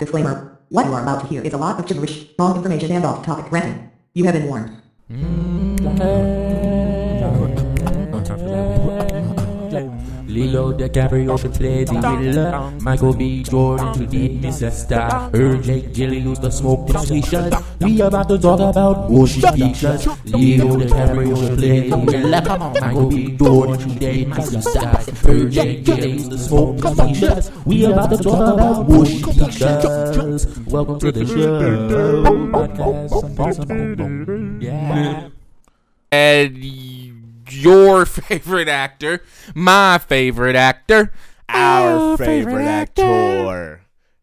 Disclaimer. What you are about to hear is a lot of gibberish, wrong information and off-topic ranting. You have been warned. Mm. Leo DiCaprio should play the villain. Michael B. Jordan should be Mr. Star. Her Jake Gyllenhaal the smoke completion. We about to talk about motion pictures. Leo DiCaprio should play the villain. Michael B. Jordan should be Mr. Star. Her Jake Gyllenhaal the smoke completion. We about to talk about motion pictures. Welcome to the show. Podcast. Yeah. and your favorite actor, my favorite actor, our favorite actor.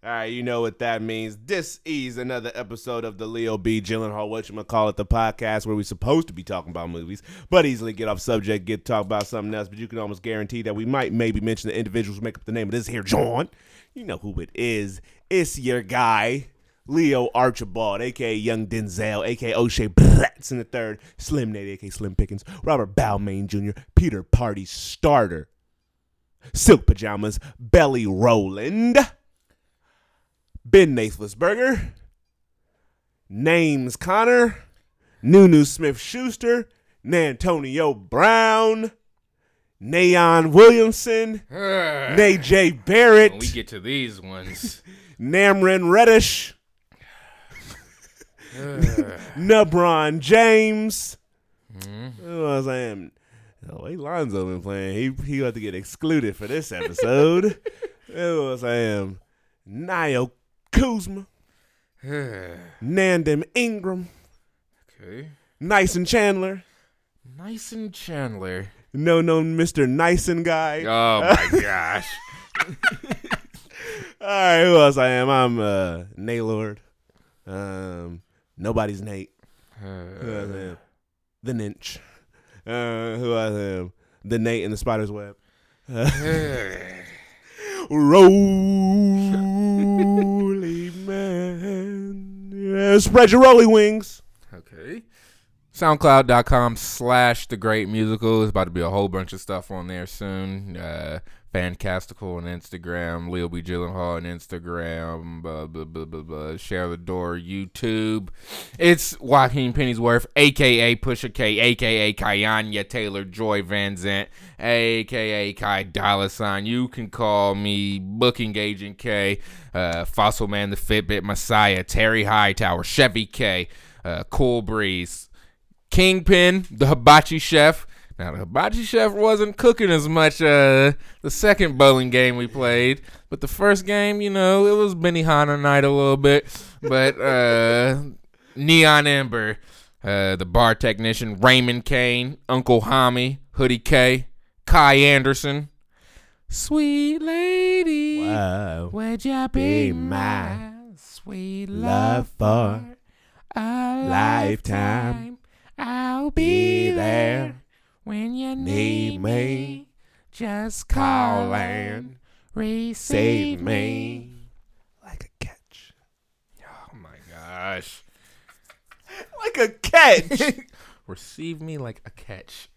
All right, you know what that means. This is another episode of the Leo B. Gyllenhaal, what you gonna call it, the podcast where we're supposed to be talking about movies, but easily get off subject, get to talk about something else. But you can almost guarantee that we might maybe mention the individuals who make up the name of this here, John. You know who it is. It's your guy, Leo Archibald, aka Young Denzel, aka O'Shea Blatz in the third, Slim Nate, aka Slim Pickens, Robert Balmain Jr., Peter Party Starter, Silk Pajamas, Belly Roland, Ben Nathlisberger, Names Connor, Nunu Smith Schuster, Nantonio Brown, Nayon Williamson, Nay J. Barrett, when we get to these ones, Namrin Reddish, Nebron James. Who was I am? Oh, wait, Lonzo been playing. He he got to get excluded for this episode. Who was I am? Nio Kuzma, Nandem Ingram, okay, Nice and Chandler, Nice and Chandler. no known Mr. Nice and guy. Oh my gosh, All right, who else I am? I'm uh Naylord. Um nobody's Nate. Who I am? The Ninch. Uh who I am? The Nate in the Spider's Web. Rolly man. Yeah, spread your roly wings. okay. SoundCloud.com slash the great musical. There's about to be a whole bunch of stuff on there soon. Uh, Fancastical on Instagram, Leo B. Gyllenhaal on Instagram, blah, blah, blah, blah, blah. Share the Door, YouTube. It's Joaquin Pennyworth, aka Pusha K, aka Kayanya Taylor Joy Van Zant, aka Kai Dollar. You can call me Booking Agent K, uh, Fossil Man, the Fitbit Messiah, Terry Hightower, Chevy K, uh, Cool Breeze, Kingpin, the hibachi chef. Now the hibachi chef wasn't cooking as much uh the second bowling game we played, but the first game, you know, it was Benihana night a little bit. But uh Neon Ember, uh the bar technician, Raymond Kane, Uncle Hami, Hoodie K, Kai Anderson. Sweet lady, Wow. would you Be be my sweet love for a lifetime. lifetime? I'll Be be there when you need need me. Just Call and receive me like a catch. Oh my gosh. Like a catch. Receive me like a catch.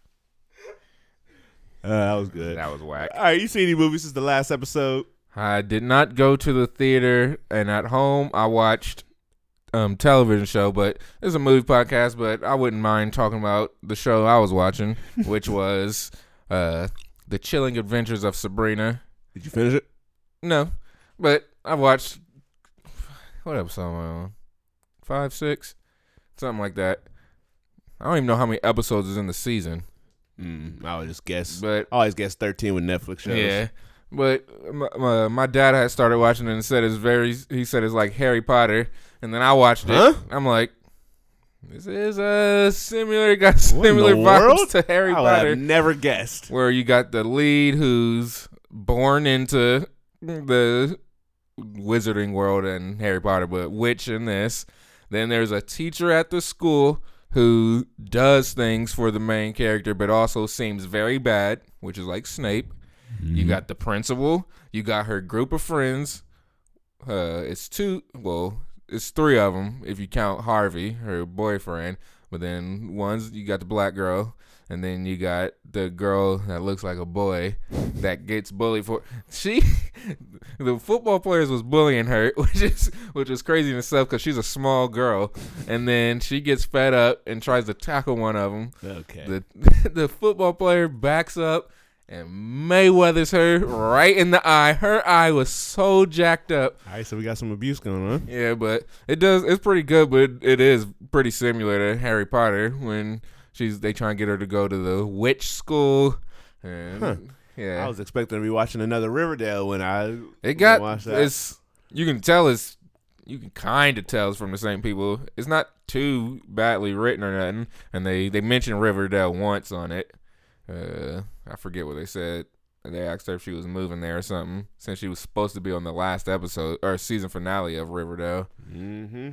Uh, that was good. That was whack. All right, you seen any movies since the last episode? I did not go to the theater, and at home I watched um television show, but it's a movie podcast. But I wouldn't mind talking about the show I was watching, which was uh the Chilling Adventures of Sabrina. Did you finish it? No, but I watched what episode am I on? Five, six, something like that. I don't even know how many episodes is in the season, Mm, I would just guess. but I always guess thirteen with Netflix shows. Yeah, but my, my, my dad had started watching it and said it's very. He said it's like Harry Potter, and then I watched it. I'm like, this is a similar. Got What in the similar vibes world? to Harry I Potter, never guessed. where you got the lead who's born into the wizarding world and Harry Potter, but witch in this. Then there's a teacher at the school who does things for the main character, but also seems very bad, which is like Snape. You got the principal. You got her group of friends. Uh, it's two. Well, it's three of them if you count Harvey, her boyfriend. But then one's you got the black girl, And then you got the girl that looks like a boy that gets bullied for she the football players was bullying her, which is which is crazy in itself because she's a small girl. And then she gets fed up and tries to tackle one of them. Okay. The the football player backs up and Mayweather's her right in the eye. Her eye was so jacked up. All right, so we got some abuse going on. Yeah, but it does. It's pretty good, but it, it is pretty similar to Harry Potter when she's they try and get her to go to the witch school. And Huh. yeah, I was expecting to be watching another Riverdale when I it got watched that. it's. You can tell it's. You can kind of tell it's from the same people. It's not too badly written or nothing, and they they mentioned Riverdale once on it. Uh, I forget what they said. They asked her if she was moving there or something, since she was supposed to be on the last episode or season finale of Riverdale. Mm-hmm.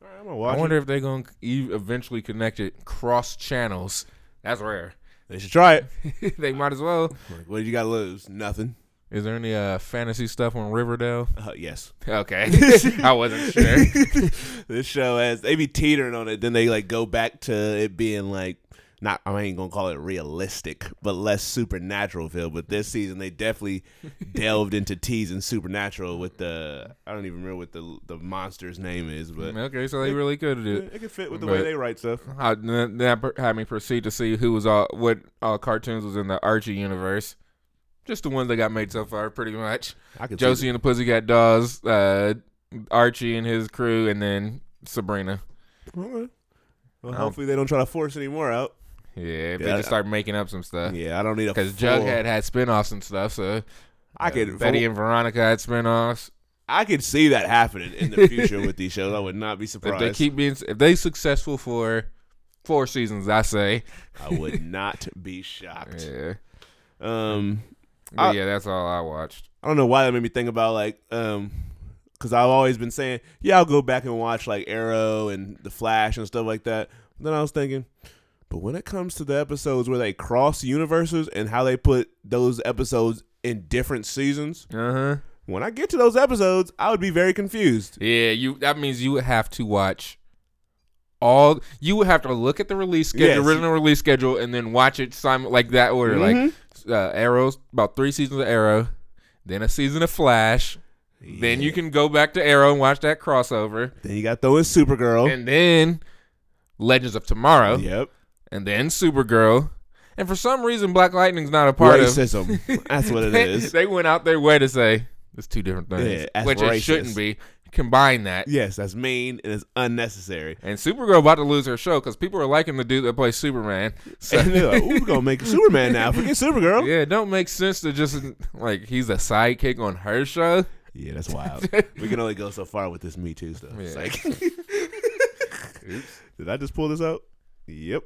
Right, I'm gonna watch I wonder it. if they're gonna eventually connect it cross channels. That's rare. They should try it. they might as well. What do you got to lose? Nothing. Is there any uh, fantasy stuff on Riverdale? Uh, yes. Okay, I wasn't sure. this show has they be teetering on it, then they like go back to it being like not I ain't gonna call it realistic, but less supernatural feel. But this season they definitely delved into teasing supernatural with the I don't even remember what the the monster's name is, but okay, so they really could do it, it. could fit with the But- way they write stuff. I, that had me proceed to see who was all what all cartoons was in the Archie universe. Just the ones that got made so far, pretty much. I could Josie and the Pussycat Dolls, uh, Archie and his crew, and then Sabrina. Okay. Well, Um, hopefully they don't try to force any more out. Yeah, if Yeah, they just start making up some stuff. Yeah, I don't need a Because Jughead had spin-offs and stuff, so I uh, could Betty and Veronica had spin-offs. I could see that happening in the future with these shows. I would not be surprised If they keep being, if they successful for four seasons, I say, I would not be shocked. yeah, Um, I- yeah, that's all I watched. I don't know why that made me think about like um because I've always been saying yeah I'll go back and watch like Arrow and The Flash and stuff like that. But then I was thinking, but when it comes to the episodes where they cross universes and how they put those episodes in different seasons, Uh huh. when I get to those episodes, I would be very confused. Yeah, you. That means you would have to watch all. You would have to look at the release schedule, Yes. original release schedule, and then watch it like that order. Like Mhm. uh, Arrows, about three seasons of Arrow, then a season of Flash. Then you can go back to Arrow and watch that crossover, Then you got throw in Supergirl. and then Legends of Tomorrow, Yep. And then Supergirl. And for some reason, Black Lightning's not a part of. Racism. That's what it they, is. They went out their way to say it's two different things, Yeah, which it shouldn't be. Combine that. Yes, that's mean and it's unnecessary. And Supergirl about to lose her show because people are liking the dude that plays Superman. So And they're like, "Ooh, we're gonna make Superman now. Forget Supergirl." yeah, it don't make sense to just like he's a sidekick on her show. Yeah, that's wild. we can only go so far with this Me Too stuff. It's Yeah. like, Oops. did I just pull this out? Yep.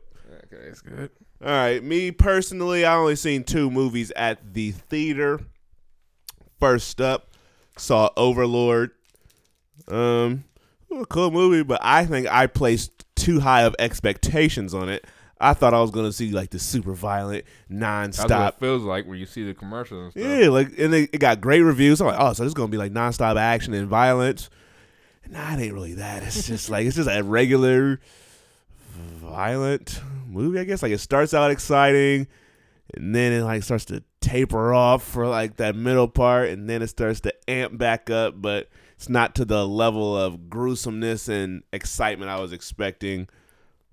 Okay, that's good. All right. Me personally, I only seen two movies at the theater. First up, saw Overlord. Um, cool movie, but I think I placed too high of expectations on it. I thought I was gonna see like the super violent, nonstop. That's what it feels like when you see the commercials and stuff. Yeah, like and it, it got great reviews. I'm like, oh, so this is gonna be like nonstop action and violence. Nah, it ain't really that. It's just like it's just a regular violent movie, I guess. Like it starts out exciting, and then it like starts to taper off for like that middle part, and then it starts to amp back up, but it's not to the level of gruesomeness and excitement I was expecting.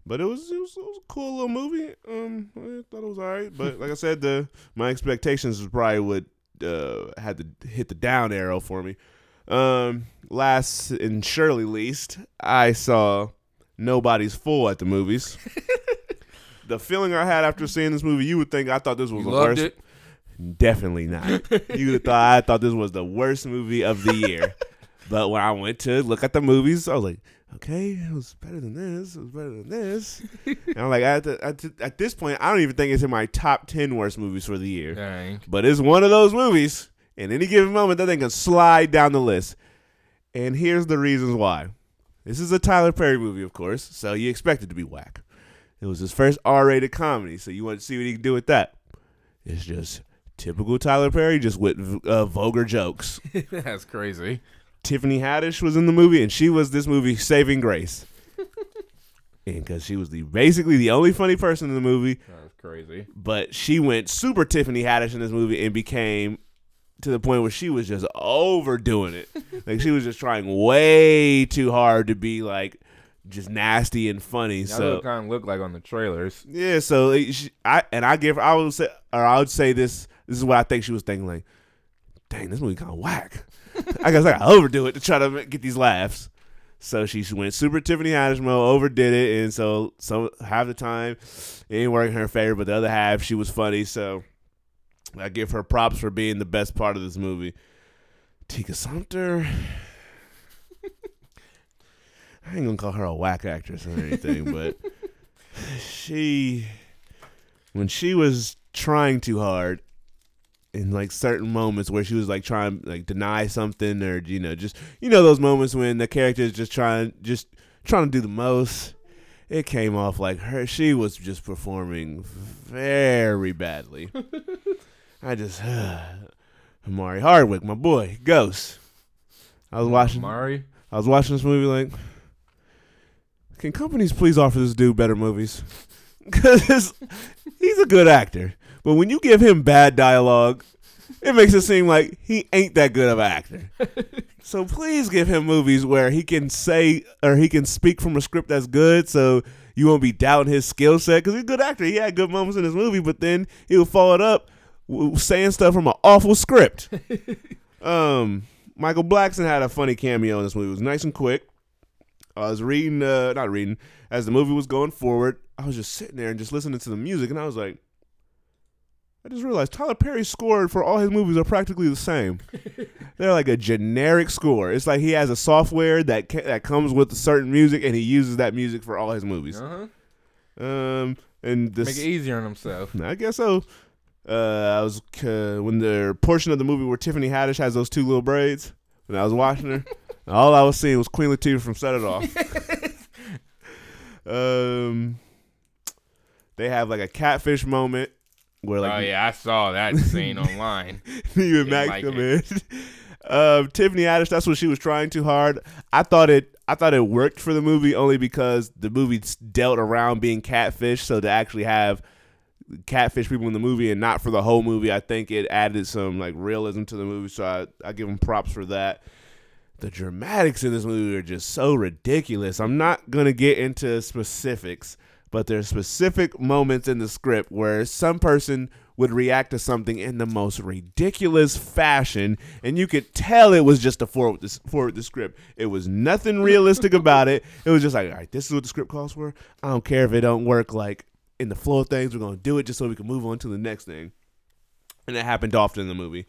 But it was, it was it was a cool little movie. Um, I thought it was alright. But like I said, the my expectations probably would uh had to hit the down arrow for me. Um, last and surely least, I saw Nobody's Fool at the movies. the feeling I had after seeing this movie, you would think I thought this was You the worst. it. Definitely not. you would have thought I thought this was the worst movie of the year. but when I went to look at the movies, I was like, okay, it was better than this. It was better than this. and I'm like, at, the, at, the- at this point, I don't even think it's in my top ten worst movies for the year. Dang. But it's one of those movies. In any given moment, that thing can slide down the list. And here's the reasons why. This is a Tyler Perry movie, of course, so you expect it to be whack. It was his first R-rated comedy, so you want to see what he can do with that. It's just typical Tyler Perry, just with uh, vulgar jokes. that's crazy. Tiffany Haddish was in the movie, and she was this movie saving grace. and because she was the basically the only funny person in the movie, That's crazy. but she went super Tiffany Haddish in this movie and became to the point where she was just overdoing it. like she was just trying way too hard to be like just nasty and funny. That's so kind of looked like on the trailers. yeah, so it- she, I and I give I would say or I would say this this is what I think she was thinking like, dang, this movie kind of whack. I guess I gotta overdo it to try to get these laughs. So she went super Tiffany Haddish mode, overdid it, and so some half the time it ain't working in her favor, but the other half she was funny. So I give her props for being the best part of this movie. Tika Sumpter. I ain't gonna call her a whack actress or anything, but she when she was trying too hard in like certain moments where she was like trying like deny something or you know just you know those moments when the character is just trying just trying to do the most it came off like her she was just performing very badly i just omari hardwick my boy ghost i was watching Mari. I was watching this movie like, can companies please offer this dude better movies? Because he's a good actor, but when you give him bad dialogue, it makes it seem like he ain't that good of an actor. so please give him movies where he can say or he can speak from a script that's good, so you won't be doubting his skill set. Because he's a good actor. He had good moments in his movie, but then he'll follow it up saying stuff from an awful script. um, Michael Blackson had a funny cameo in this movie. It was nice and quick. I was reading, uh, not reading, as the movie was going forward. I was just sitting there and just listening to the music, and I was like, I just realized Tyler Perry's score for all his movies are practically the same. They're like a generic score. It's like he has a software that ca- that comes with a certain music, and he uses that music for all his movies. Uh huh. Um, and this, Make it easier on himself. I guess so. Uh, I was uh, when the portion of the movie where Tiffany Haddish has those two little braids. When I was watching her, all I was seeing was Queen Latifah from Set It Off. um, they have like a catfish moment where like oh yeah, I saw that scene online. you and Max like come in. Um, Tiffany Haddish, that's what she was trying too hard. I thought it. I thought it worked for the movie only because the movie dealt around being catfish. So to actually have catfish people in the movie and not for the whole movie, I think it added some like realism to the movie. So I, I give them props for that. The dramatics in this movie are just so ridiculous. I'm not gonna get into specifics, but there's specific moments in the script where some person would react to something in the most ridiculous fashion, and you could tell it was just a forward forward the script. It was nothing realistic about it. It was just like, all right, this is what the script calls for. I don't care if it don't work like in the flow of things. We're gonna do it just so we can move on to the next thing. And it happened often in the movie.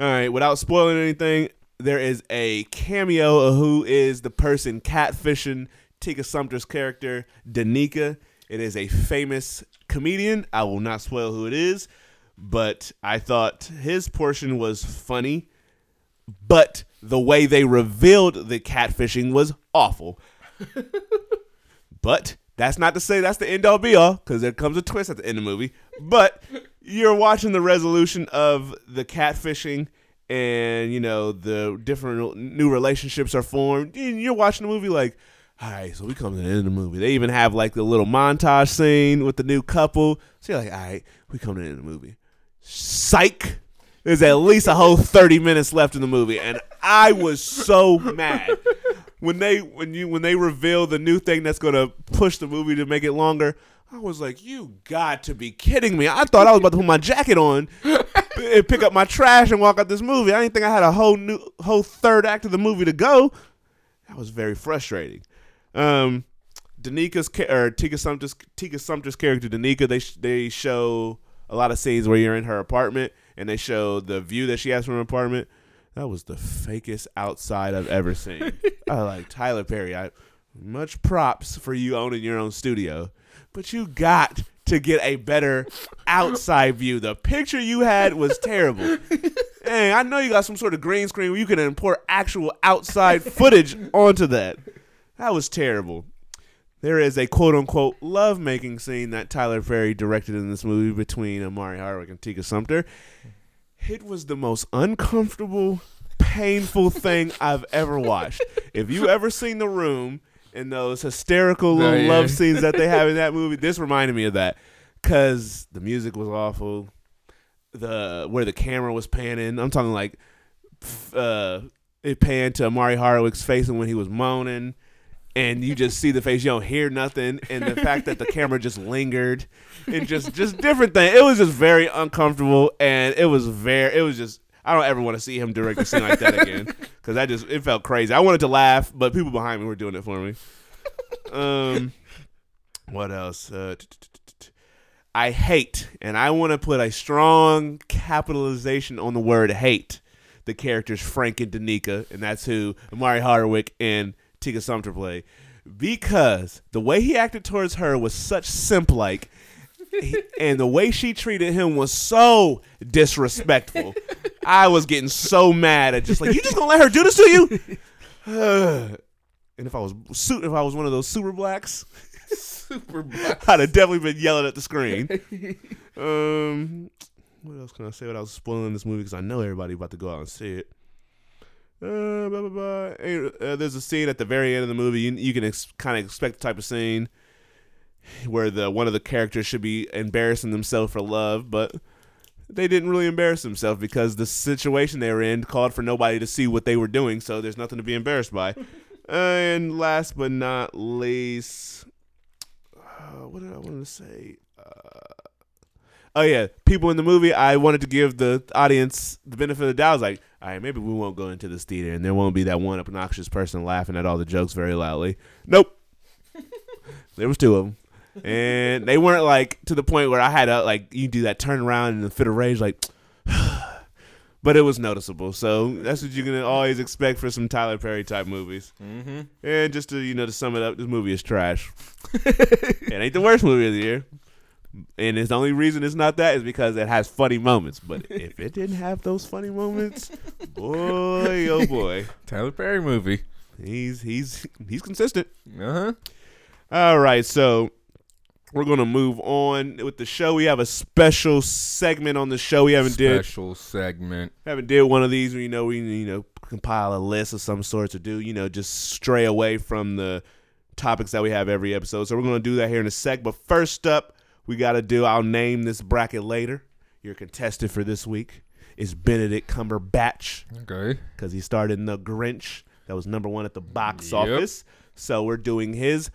All right, without spoiling anything, there is a cameo of who is the person catfishing Tika Sumpter's character, Danica. It is a famous comedian. I will not spoil who it is, but I thought his portion was funny, but the way they revealed the catfishing was awful. but that's not to say that's the end all be all, because there comes a twist at the end of the movie. But you're watching the resolution of the catfishing and you know the different new relationships are formed and you're watching the movie like all right so we come to the end of the movie. They even have like the little montage scene with the new couple. So you're like all right we come to the end of the movie. Psych. There's at least a whole 30 minutes left in the movie and i was so mad. When they when you when they reveal the new thing that's gonna push the movie to make it longer I was like, "You got to be kidding me!" I thought I was about to put my jacket on, and pick up my trash and walk out this movie. I didn't think I had a whole new whole third act of the movie to go. That was very frustrating. Um, Danica's ca- or Tika Sumpter's Tika character Danica. They they show a lot of scenes where you're in her apartment and they show the view that she has from her apartment. That was the fakest outside I've ever seen. I like Tyler Perry. I much props for you owning your own studio, but you got to get a better outside view. The picture you had was terrible. Hey, I know you got some sort of green screen where you can import actual outside footage onto that. That was terrible. There is a quote unquote love making scene that Tyler Perry directed in this movie between Omari Hardwick and Tika Sumpter. It was the most uncomfortable, painful thing I've ever watched. If you ever seen The Room and those hysterical little Oh, yeah. love scenes that they have in that movie, this reminded me of that. because the music was awful. The where the camera was panning, I'm talking like uh, it panned to Omari Hardwick's face and when he was moaning, and you just see the face, you don't hear nothing, and the fact that the camera just lingered, and just just different thing. It was just very uncomfortable, and it was very, it was just. I don't ever want to see him direct a scene like that again because I just it felt crazy. I wanted to laugh, but people behind me were doing it for me. Um, what else? Uh, I hate, and I want to put a strong capitalization on the word hate. The characters Frank and Danica, and that's who Omari Hardwick and Tika Sumpter play, because the way he acted towards her was such simp like, and the way she treated him was so disrespectful. I was getting so mad at just like you just gonna let her do this to you. and if I was su- if I was one of those super blacks, Super black. I'd have definitely been yelling at the screen. um, what else can I say without spoiling this movie? Because I know everybody about to go out and see it. Uh, blah, blah, blah. Uh, there's a scene at the very end of the movie. You, you can ex- kind of expect the type of scene where the one of the characters should be embarrassing themselves for love, but they didn't really embarrass themselves because the situation they were in called for nobody to see what they were doing. So there's nothing to be embarrassed by. and last but not least, uh, what did I want to say? Uh, oh yeah, people in the movie. I wanted to give the audience the benefit of the doubt. I was like, all right, maybe we won't go into this theater, and there won't be that one obnoxious person laughing at all the jokes very loudly. Nope, there was two of them, and they weren't like to the point where I had to like you do that turn around and the fit of rage, like. But it was noticeable, so that's what you can always expect for some Tyler Perry type movies. Mm-hmm. And just to you know to sum it up, this movie is trash. it ain't the worst movie of the year. And it's the only reason it's not that is because it has funny moments. But if it didn't have those funny moments, boy oh boy. Tyler Perry movie. He's he's he's consistent. Uh huh. All right, so we're gonna move on with the show. We have a special segment on the show. We haven't did Special segment. haven't did one of these you know we you know compile a list of some sort to do you know just stray away from the topics that we have every episode so we're going to do that here in a sec but first up we got to do i'll name this bracket later your contestant for this week is benedict cumberbatch Okay. because he starred in the grinch that was number one at the box Yep. office so we're doing his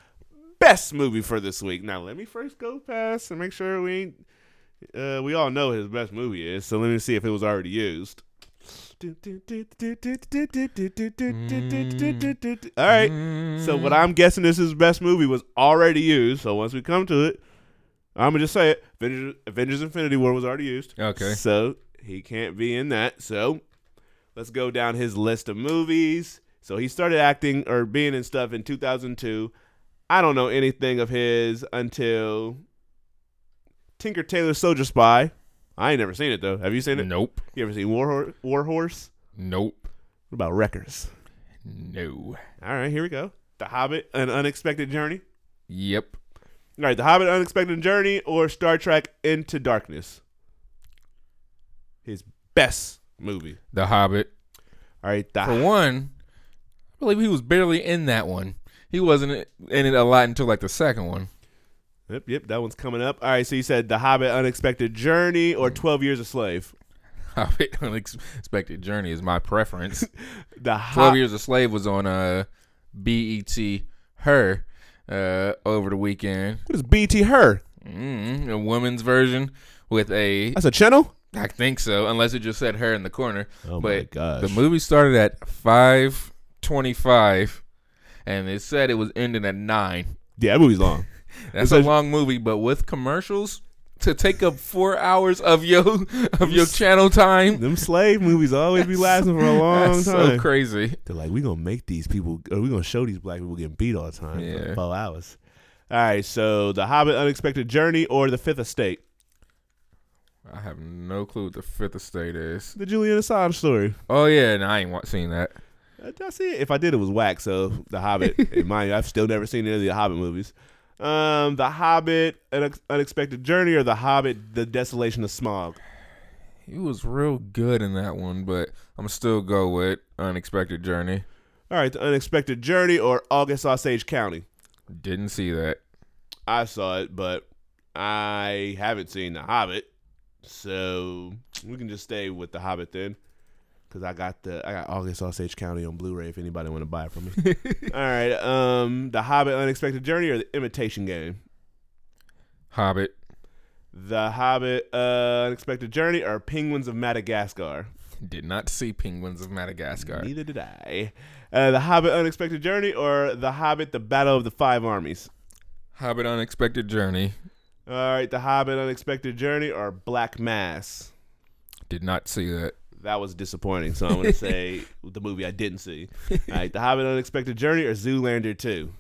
best movie for this week now let me first go past and make sure we ain't uh, we all know his best movie is, so let me see if it was already used. All right. So what I'm guessing is his best movie was already used. So once we come to it, I'm gonna just say it. Avengers, Avengers Infinity War was already used. Okay. So he can't be in that. So let's go down his list of movies. So he started acting or being in stuff in 2002. I don't know anything of his until Tinker Tailor Soldier Spy. I ain't never seen it though. Have you seen it? Nope. You ever seen War Hor- War Horse? Nope. What about Wreckers? No. All right, here we go. The Hobbit: An Unexpected Journey. Yep. All right, The Hobbit: Unexpected Journey or Star Trek Into Darkness. His best movie. The Hobbit. All right, the For one, I believe he was barely in that one. He wasn't in it a lot until like the second one. Yep, yep, that one's coming up. All right, so you said The Hobbit: Unexpected Journey or Twelve Years a Slave. Hobbit Unexpected Journey is my preference. The Twelve Years a Slave was on uh BET Her uh over the weekend. What is BT Her? Mm, a woman's version with a That's a channel. I think so, unless it just said her in the corner. Oh but my gosh. the movie started at five twenty-five, and it said it was ending at nine. Yeah, that movie's long. That's It a long movie, but with commercials to take up four hours of your of your channel time. Them slave movies always be lasting for a long That's time. so crazy. They're like, we gonna make these people, or we gonna show these black people getting beat all the time for four hours. All right, so The Hobbit: Unexpected Journey or The Fifth Estate, I have no clue what the Fifth Estate is. the Julian Assange story. Oh yeah, and I ain't seen that. See it. If I did, it was whack. So The Hobbit, in mind, you, I've still never seen any of the Hobbit movies. Um, The Hobbit: An Unex- Unexpected Journey or The Hobbit: The Desolation of Smaug. He was real good in that one, but I'm still go with Unexpected Journey. All right, The Unexpected Journey or August Osage County. Didn't see that. I saw it, but I haven't seen The Hobbit, so we can just stay with The Hobbit then. Cause I got the I got August Osage County on Blu-ray if anybody want to buy it from me. All right, um, The Hobbit: Unexpected Journey or The Imitation Game. Hobbit. The Hobbit: uh, Unexpected Journey or Penguins of Madagascar. Did not see Penguins of Madagascar. Neither did I. Uh, the Hobbit: Unexpected Journey or The Hobbit: The Battle of the Five Armies. Hobbit Unexpected Journey. All right, The Hobbit: Unexpected Journey or Black Mass. Did not see that. That was disappointing. So I'm gonna say the movie I didn't see. All right, The Hobbit: Unexpected Journey or Zoolander Two.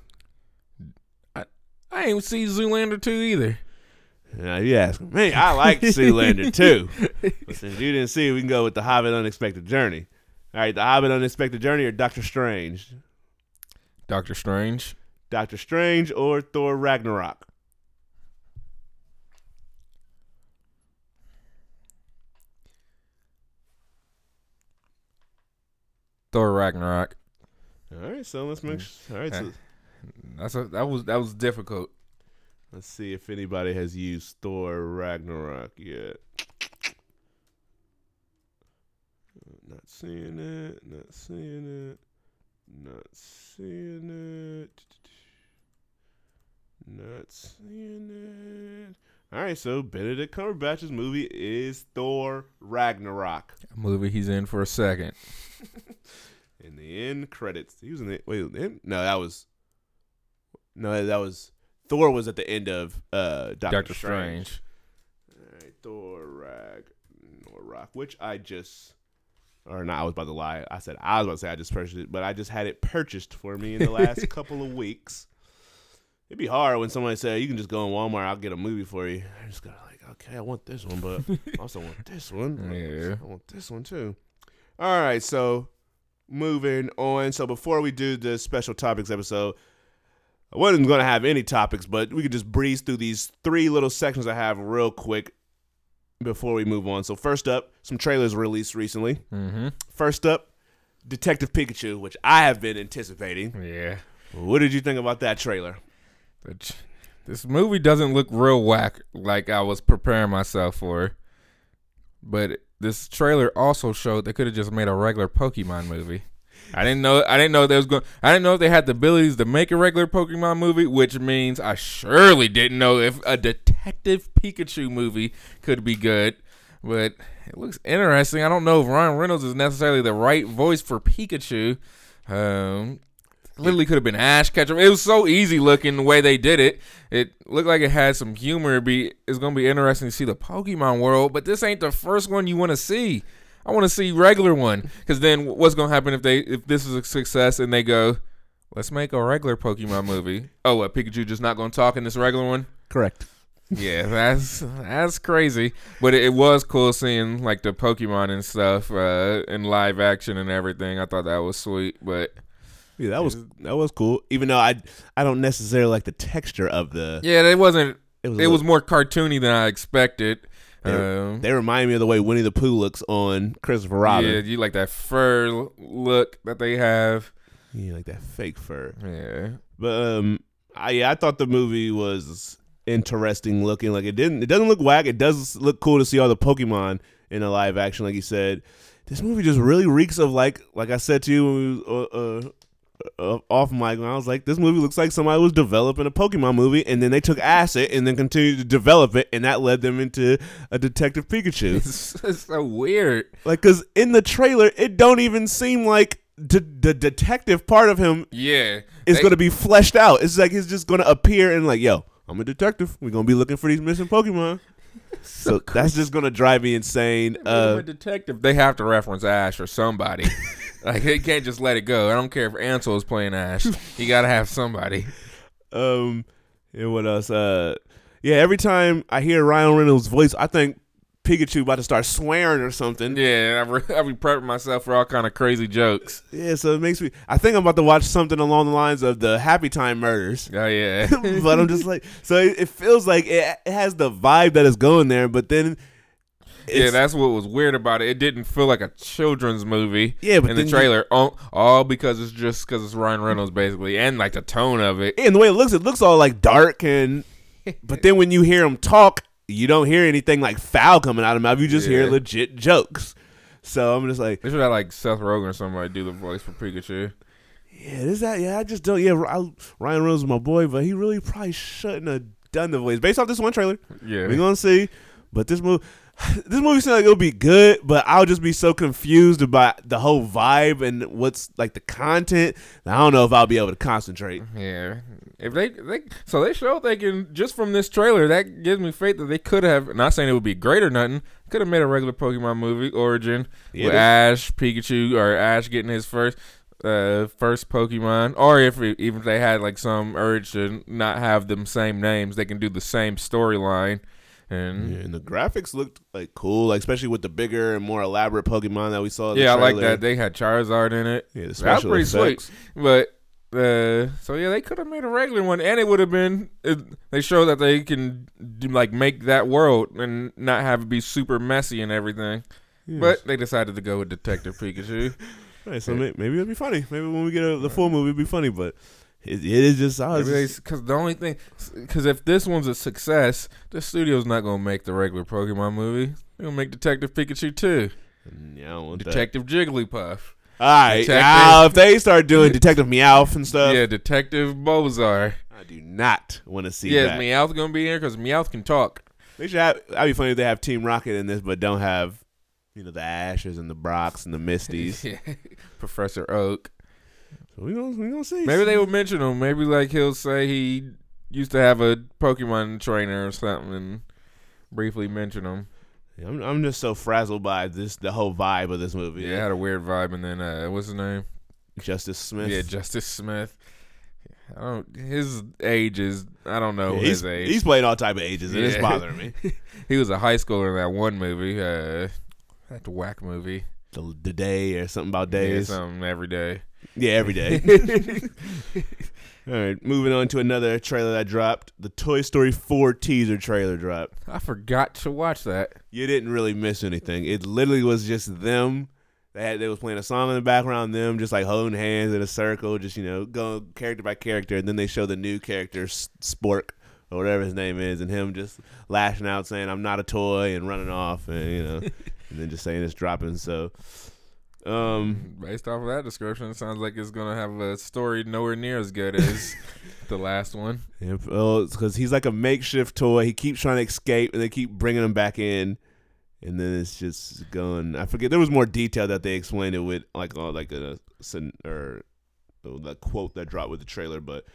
I I ain't see Zoolander 2 either. Now you ask me, I like Zoolander too. But since you didn't see it, we can go with The Hobbit: Unexpected Journey. All right, The Hobbit: Unexpected Journey or Doctor Strange. Doctor Strange. Doctor Strange or Thor Ragnarok. Thor Ragnarok. All right, so let's make. All right, so eh, That's a, that was that was difficult. let's see if anybody has used Thor Ragnarok yet. Not seeing it. Not seeing it. Not seeing it. Not seeing it. All right, so Benedict Cumberbatch's movie is Thor Ragnarok. A movie he's in for a second. In the end credits, he was in the wait. in- No, that was no, that was Thor was at the end of uh Doctor, Doctor Strange. Strange. All right, Thor Ragnarok, which I just or not, I was about to lie. I said I was about to say I just purchased it, but I just had it purchased for me in the last couple of weeks. It'd be hard when somebody said you can just go in Walmart, I'll get a movie for you. I just gotta like, okay, I want this one, but I also want this one. Yeah. I want this one too. All right, so moving on. So before we do the special topics episode, I wasn't going to have any topics, but we could just breeze through these three little sections I have real quick before we move on. So first up, some trailers released recently. Mm-hmm. First up, Detective Pikachu, which I have been anticipating. Yeah. What did you think about that trailer? This movie doesn't look real whack like I was preparing myself for. But this trailer also showed they could have just made a regular Pokemon movie. I didn't know. I didn't know they was going. I didn't know if they had the abilities to make a regular Pokemon movie, which means I surely didn't know if a Detective Pikachu movie could be good. But it looks interesting. I don't know if Ryan Reynolds is necessarily the right voice for Pikachu. Um, literally could have been Ash Ketchum. It was so easy looking the way they did it. It looked like it had some humor. It'd be it's gonna be interesting to see the Pokemon world, but this ain't the first one you want to see. I want to see regular one because then what's gonna happen if they if this is a success and they go, let's make a regular Pokemon movie. Oh, what Pikachu just not gonna talk in this regular one? Correct. Yeah, that's that's crazy. But it, it was cool seeing like the Pokemon and stuff uh, in live action and everything. I thought that was sweet, but. Yeah, that was that was cool. Even though I I don't necessarily like the texture of the. Yeah, it wasn't. It was. It was more cartoony than I expected. They, Um, they remind me of the way Winnie the Pooh looks on Christopher Robin. yeah, you like that fur look that they have. Yeah, like that fake fur. Yeah, But um, I yeah, I thought the movie was interesting looking. Like it didn't. It doesn't look whack. It does look cool to see all the Pokemon in a live action. Like you said, this movie just really reeks of like like I said to you when we uh, uh, uh, off mic. When I was like, this movie looks like somebody was developing a Pokemon movie, and then they took acid and then continued to develop it, and that led them into a Detective Pikachu. it's, it's so weird. like, cause in the trailer, it don't even seem like. d- the detective part of him Yeah, is going to be fleshed out. It's like he's just going to appear and like, yo, I'm a detective. We're going to be looking for these missing Pokemon. So that's just going to drive me insane. Uh, a detective. They have to reference Ash or somebody. like they can't just let it go. I don't care if Ansel is playing Ash. You got to have somebody. um, and what else? Uh, yeah, every time I hear Ryan Reynolds' voice, I think Pikachu about to start swearing or something. Yeah, I re- I be prepping myself for all kind of crazy jokes. Yeah, so it makes me. I think I'm about to watch something along the lines of the Happy Time Murders. Oh yeah. but I'm just like, so it, it feels like it, it has the vibe that is going there, but then. Yeah, that's what was weird about it. It didn't feel like a children's movie. Yeah, but in the you- trailer, all, all because it's just because it's Ryan Reynolds, basically, and like the tone of it. and the way it looks, it looks all like dark and but then when you hear him talk, you don't hear anything like foul coming out of his mouth. You just hear legit jokes. So I'm just like, They should have like Seth Rogen or somebody do the voice for Pikachu. yeah, this that yeah. I just don't. Yeah, I, Ryan Reynolds is my boy, but he really probably shouldn't have done the voice based off this one trailer. Yeah. We're gonna see. But this movie, this movie seems like it'll be good, but I'll just be so confused about the whole vibe and what's like the content. I don't know if I'll be able to concentrate. Yeah. If they, they so they show they can just from this trailer that gives me faith that they could have not saying it would be great or nothing could have made a regular Pokemon movie origin Yeah, with Ash Pikachu or Ash getting his first uh first Pokemon or if it, even if they had like some urge to not have them same names they can do the same storyline and Yeah, and the graphics looked like cool, like especially with the bigger and more elaborate Pokemon that we saw. In yeah, I like that they had Charizard in it Yeah, the special pretty effects. sweet. But uh, so yeah, they could have made a regular one, and it would have been. It, they show that they can do, like make that world and not have it be super messy and everything. But they decided to go with Detective Pikachu. Right, so may- maybe it'll be funny. Maybe when we get a, the full movie, it'll be funny. But it, it is just, just Because the only thing, because if this one's a success, the studio's not gonna make the regular Pokemon movie. They're gonna make Detective Pikachu too. Mm, yeah, I don't want that. Detective Jigglypuff. All right, Detective- now if they start doing Detective Meowth and stuff, yeah, Detective Bozar. I do not want to see Yeah, that. is Meowth gonna be here? Because Meowth can talk. They should have. That'd be funny if they have Team Rocket in this, but don't have, you know, the Ashes and the Brocks and the Misties. Yeah. Professor Oak. So we gonna we gonna see. Maybe they will mention him. Maybe like he'll say he used to have a Pokemon trainer or something and briefly mention him. I'm I'm just so frazzled by this the whole vibe of this movie. Yeah, it had a weird vibe. And then uh, what's his name? Justice Smith. Yeah, Justice Smith. I don't. His age is. I don't know Yeah, his he's, age. he's playing all type of ages, and it's bothering me. he was a high schooler in that one movie. Uh, that whack movie. The, the day or something about Yeah, days. something every day. Yeah, every day. All right, moving on to another trailer that dropped. The Toy Story 4 teaser trailer dropped. I forgot to watch that. You didn't really miss anything. It literally was just them. They had they was playing a song in the background, them just like holding hands in a circle, just you know, going character by character, and then they show the new character Spork or whatever his name is, and him just lashing out saying "I'm not a toy" and running off, and you know, and then just saying it's dropping. So, um, Based off of that description, it sounds like it's gonna have a story nowhere near as good as the last one. Yeah, oh, because he's like a makeshift toy. He keeps trying to escape, and they keep bringing him back in, and then it's just going. I forget. There was more detail that they explained it with, like uh, like a, or the quote that dropped with the trailer. But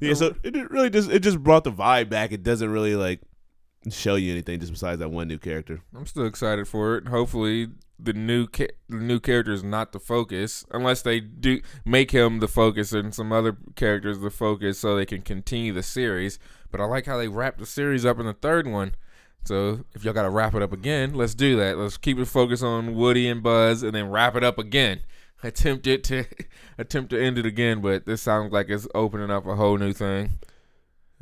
yeah, so it didn't really just it just brought the vibe back. It doesn't really like show you anything just besides that one new character. I'm still excited for it. Hopefully, the new ca- the new character is not the focus, unless they do make him the focus and some other characters the focus, so they can continue the series. But I like how they wrapped the series up in the third one. So if y'all got to wrap it up again, let's do that. Let's keep it focused on Woody and Buzz, and then wrap it up again. Attempt it to attempt to end it again, but this sounds like it's opening up a whole new thing.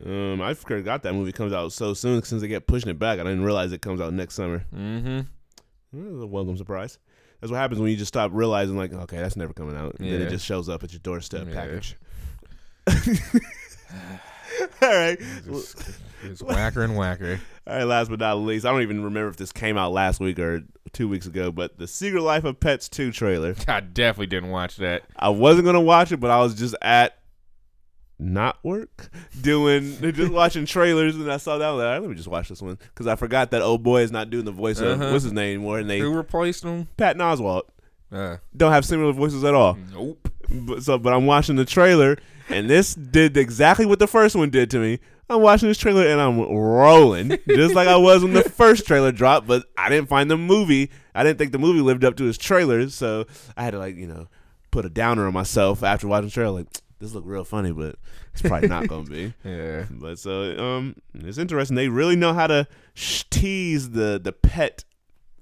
Um, I forgot that movie comes out so soon since they kept pushing it back. I didn't realize it comes out next summer. Mm-hmm. Eh, A welcome surprise. That's what happens when you just stop realizing, like, okay, that's never coming out. And then it just shows up at your doorstep Yeah. package. All right. It's, it's whacker and whacker. All right, last but not least, I don't even remember if this came out last week or two weeks ago, but the Secret Life of Pets 2 trailer. I definitely didn't watch that. I wasn't going to watch it, but I was just at not work doing just watching trailers and I saw that I was like, all right, let me just watch this one because I forgot that old boy is not doing the voice of Uh-huh. what's his name anymore and they Who replaced him? Pat Oswalt Uh, don't have similar voices at all. nope. But so, but I'm watching the trailer, and this did exactly what the first one did to me. I'm watching this trailer and I'm rolling, just like I was when the first trailer dropped. But I didn't find the movie. I didn't think the movie lived up to its trailers, so I had to like you know put a downer on myself after watching the trailer. Like this look real funny, but it's probably not gonna be. Yeah. But so um, it's interesting. They really know how to sh- tease the the pet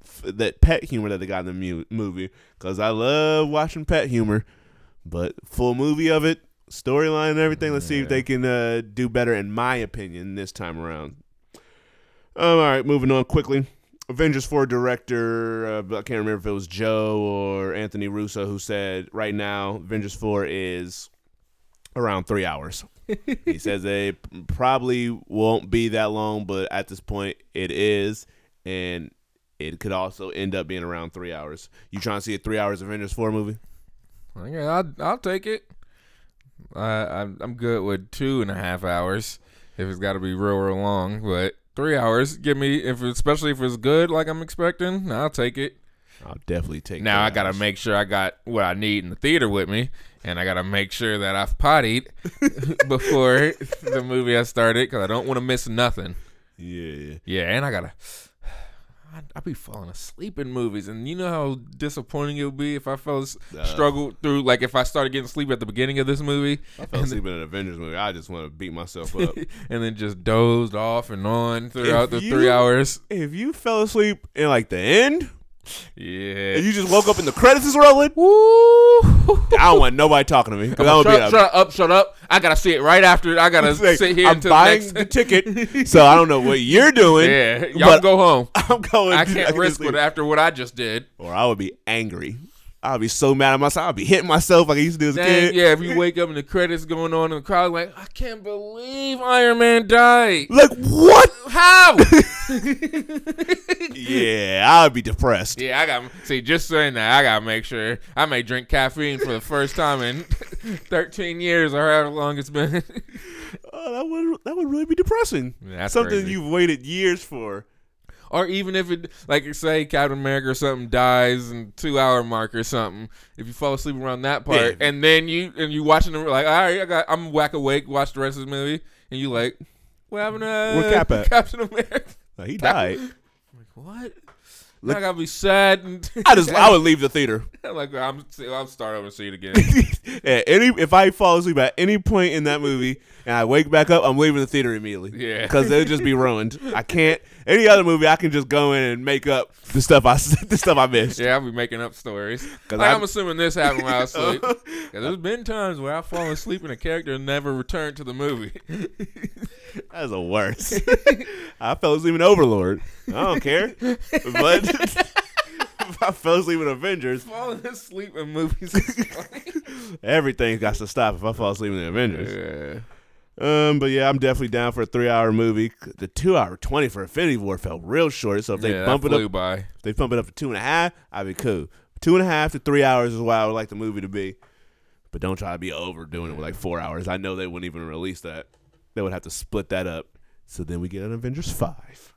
f- that pet humor that they got in the mu- movie. Because I love watching pet humor, but full movie of it, storyline and everything. Let's see if they can uh, do better, in my opinion, this time around. Um, all right, moving on quickly. Avengers 4 director, uh, I can't remember if it was Joe or Anthony Russo who said right now Avengers 4 is around three hours. he says they probably won't be that long, but at this point it is, and it could also end up being around three hours. You trying to see a three hours Avengers four movie? Yeah, I'll, I'll take it. I, I'm I'm good with two and a half hours if it's got to be real real long, but three hours give me if especially if it's good like I'm expecting, I'll take it. I'll definitely take. Now I gotta hours. make sure I got what I need in the theater with me, and I gotta make sure that I've pottied before the movie has started because I don't want to miss nothing. Yeah. Yeah, and I gotta. I, I be falling asleep in movies, and you know how disappointing it would be if I fell Uh. struggled through. Like if I started getting sleep at the beginning of this movie, I fell asleep in an Avengers movie. I just want to beat myself up. and then just dozed off and on throughout If the you- three hours. if you fell asleep in like the end, Yeah. and you just woke up and the credits is rolling, Woo! I don't want nobody talking to me because Come I'm gonna shut, be shut up, shut up. I gotta see it right after. I gotta like, sit here I'm until buying the the ticket, so I don't know what you're doing. yeah, y'all go home. I'm going. I can can't just risk it after what I just did. or I would be angry. I'd be so mad at myself. I'd be hitting myself like I used to do as a Dang, kid. yeah, if you wake up and the credits going on and the crowd like, I can't believe Iron Man died. Like what? How? yeah, I'd be depressed. yeah, I got see. Just saying that, I gotta make sure I may drink caffeine for the first time in 13 years or however long it's been. Oh, that would that would really be depressing. Yeah, that's Something crazy. you've waited years for. Or even if it, like, say Captain America or something dies in two hour mark or something. If you fall asleep around that part, Yeah. and then you and you watching the like, all right, I got, I'm whack awake, watch the rest of the movie, and you like, what happened to Where Cap at? Captain America? Like, he died. Like, what? Look- I gotta be sad. And I just I would leave the theater. like I'm. I'll start over and see it again. at any if I fall asleep at any point in that movie and I wake back up, I'm leaving the theater immediately. Yeah. because it'll just be ruined. I can't. Any other movie, I can just go in and make up the stuff I the stuff I missed. yeah, I'll be making up stories. Like, I- I'm assuming this happened while I was asleep. 'Cause there's been times where I've fallen asleep and a character never returned to the movie. That's the worst. I fell asleep in Overlord. I don't care, but if I fell asleep in Avengers, Falling asleep in movies everything's got to stop. If I fall asleep in the Avengers, yeah. Um, but yeah, I'm definitely down for a three-hour movie. The two-hour twenty for Infinity War felt real short. So if they yeah, bump it up, by. if they bump it up to two and a half, I'd be cool. Two and a half to three hours is what I would like the movie to be. But don't try to be overdoing it with like four hours. I know they wouldn't even release that. They would have to split that up. So then we get an Avengers five.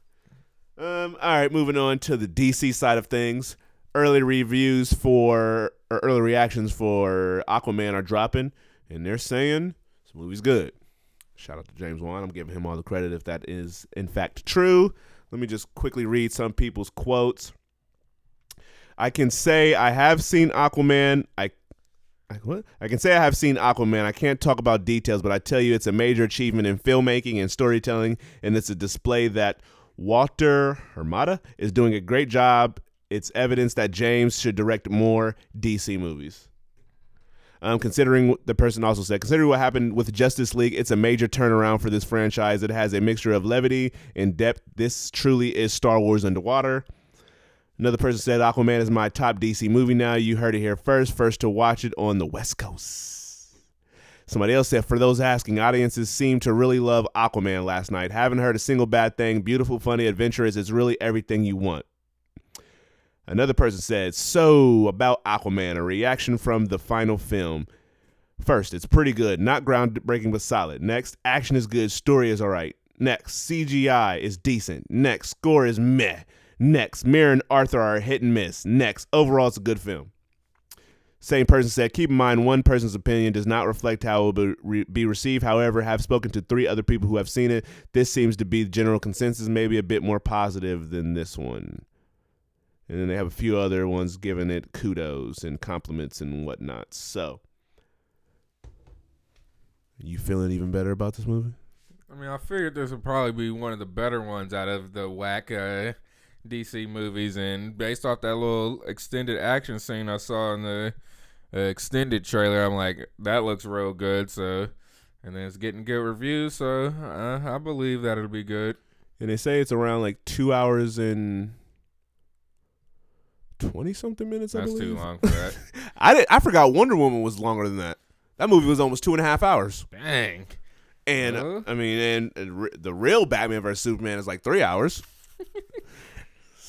Um. All right, moving on to the DC side of things. Early reviews for or early reactions for Aquaman are dropping, and they're saying this movie's good. Shout out to James Wan. I'm giving him all the credit if that is in fact true. Let me just quickly read some people's quotes. I can say I have seen Aquaman. I, what? I can say I have seen Aquaman. I can't talk about details, but I tell you it's a major achievement in filmmaking and storytelling, and it's a display that Walter Hamada is doing a great job. It's evidence that James should direct more DC movies. Um, considering the person also said, considering what happened with Justice League, it's a major turnaround for this franchise. It has a mixture of levity and depth. This truly is Star Wars underwater. Another person said, Aquaman is my top DC movie now. You heard it here first. First to watch it on the West Coast. Somebody else said, for those asking, audiences seem to really love Aquaman last night. Haven't heard a single bad thing. Beautiful, funny, adventurous. It's really everything you want. Another person said, So, about Aquaman, a reaction from the final film. First, it's pretty good. Not groundbreaking, but solid. Next, action is good. Story is all right. Next, CGI is decent. Next, score is meh. Next, Mera and Arthur are hit and miss. Next, overall, it's a good film. Same person said, keep in mind one person's opinion does not reflect how it will be, received. However, have spoken to three other people who have seen it. This seems to be the general consensus, maybe a bit more positive than this one. And then they have a few other ones giving it kudos and compliments and whatnot. So, you feeling even better about this movie? I mean, I figured this would probably be one of the better ones out of the whack uh, DC movies, and based off that little extended action scene I saw in the uh, extended trailer, I'm like, that looks real good. So, and then it's getting good reviews, so uh, I believe that it'll be good. And they say it's around like two hours and twenty something minutes. I That's believe. too long for that. I did, I forgot Wonder Woman was longer than that. That movie was almost two and a half hours. Dang. And uh, Huh? I mean, and, and re- the real Batman vs Superman is like three hours.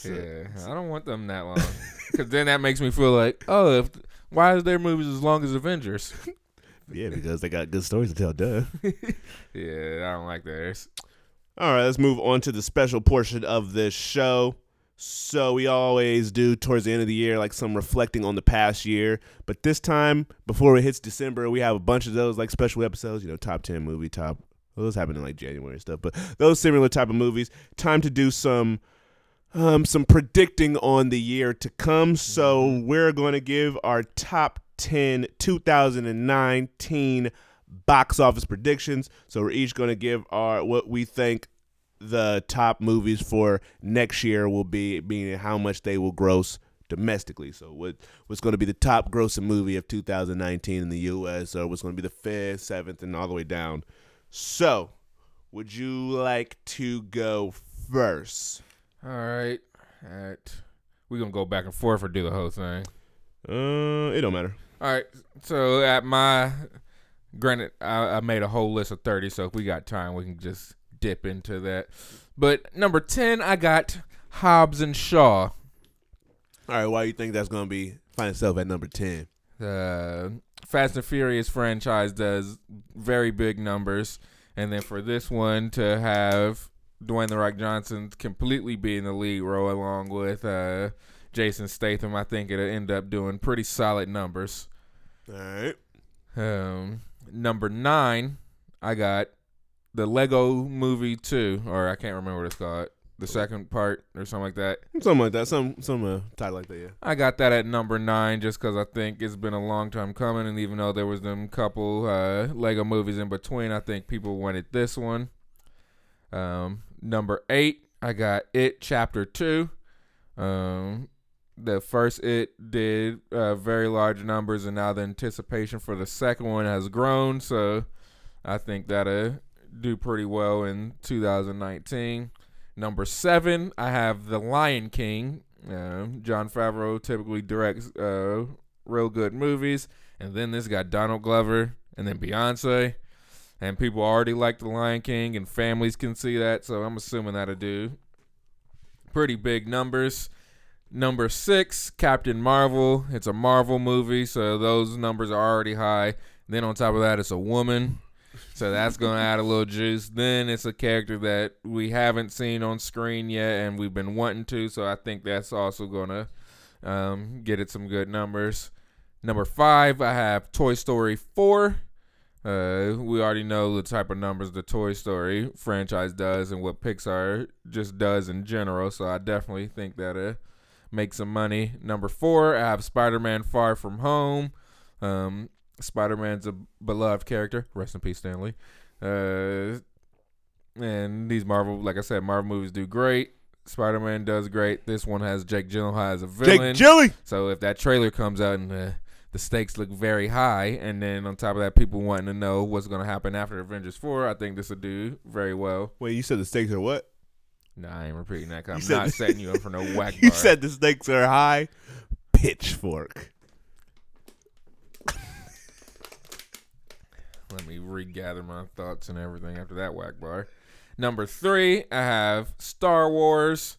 Yeah, I don't want them that long. Because then that makes me feel like, oh, if why is their movies as long as Avengers? Yeah, because they got good stories to tell. Duh. yeah, I don't like theirs. All right, let's move on to the special portion of this show. So we always do towards the end of the year, like some reflecting on the past year. But this time, before it hits December, we have a bunch of those like special episodes. You know, top ten movie, top. Well, those happen in like January and stuff, but those similar type of movies. Time to do some, um, some predicting on the year to come. So we're going to give our top 10 2019 box office predictions. So we're each going to give our what we think the top movies for next year will be, meaning how much they will gross domestically. So what what's going to be the top grossing movie of 2019 in the U.S. or what's going to be the fifth, seventh, and all the way down. So, would you like to go first? All right. At, we're going to go back and forth or do the whole thing. Uh, it don't matter. All right. So at my, granted, I, I made a whole list of 30, so if we got time, we can just dip into that. But number 10, I got Hobbs and Shaw. All right, why you think that's going to be find itself at number 10? The Fast and Furious franchise does very big numbers, and then for this one to have Dwayne the Rock Johnson completely be in the lead role along with uh, Jason Statham, I think it'll end up doing pretty solid numbers. All right. Um, number nine, I got the Lego Movie Two, or I can't remember what it's called, the second part or something like that. Something like that. Some some uh, title like that, yeah. I got that at number nine just because I think it's been a long time coming, and even though there was them couple uh, Lego movies in between, I think people wanted this one. Um, number eight, I got It Chapter Two. Um, the first It did uh, very large numbers, and now the anticipation for the second one has grown. So I think that'll do pretty well in 2019. Number seven, I have The Lion King. Um, Jon Favreau typically directs uh, real good movies, and then this got Donald Glover, and then Beyonce, and people already like The Lion King, and families can see that. So I'm assuming that'll do pretty big numbers. Number six, Captain Marvel. It's a Marvel movie, so those numbers are already high. Then on top of that, it's a woman. So that's going to add a little juice. Then it's a character that we haven't seen on screen yet and we've been wanting to. So I think that's also going to um, get it some good numbers. Number five, I have Toy Story 4. Uh, we already know the type of numbers the Toy Story franchise does and what Pixar just does in general. So I definitely think that uh, make some money. Number four, I have Spider Man Far From Home. Um, Spider Man's a beloved character. Rest in peace, Stan Lee. Uh, and these Marvel, like I said, Marvel movies do great. Spider Man does great. This one has Jake Gyllenhaal as a villain. Jake Chili. So if that trailer comes out and the the stakes look very high, and then on top of that, people wanting to know what's going to happen after Avengers Four, I think this will do very well. Wait, you said the stakes are what? Nah, I ain't repeating that. 'cause I'm not setting you up for no whack You bar. said the stakes are high. Pitchfork. Let me regather my thoughts and everything after that whack bar. Number three, I have Star Wars.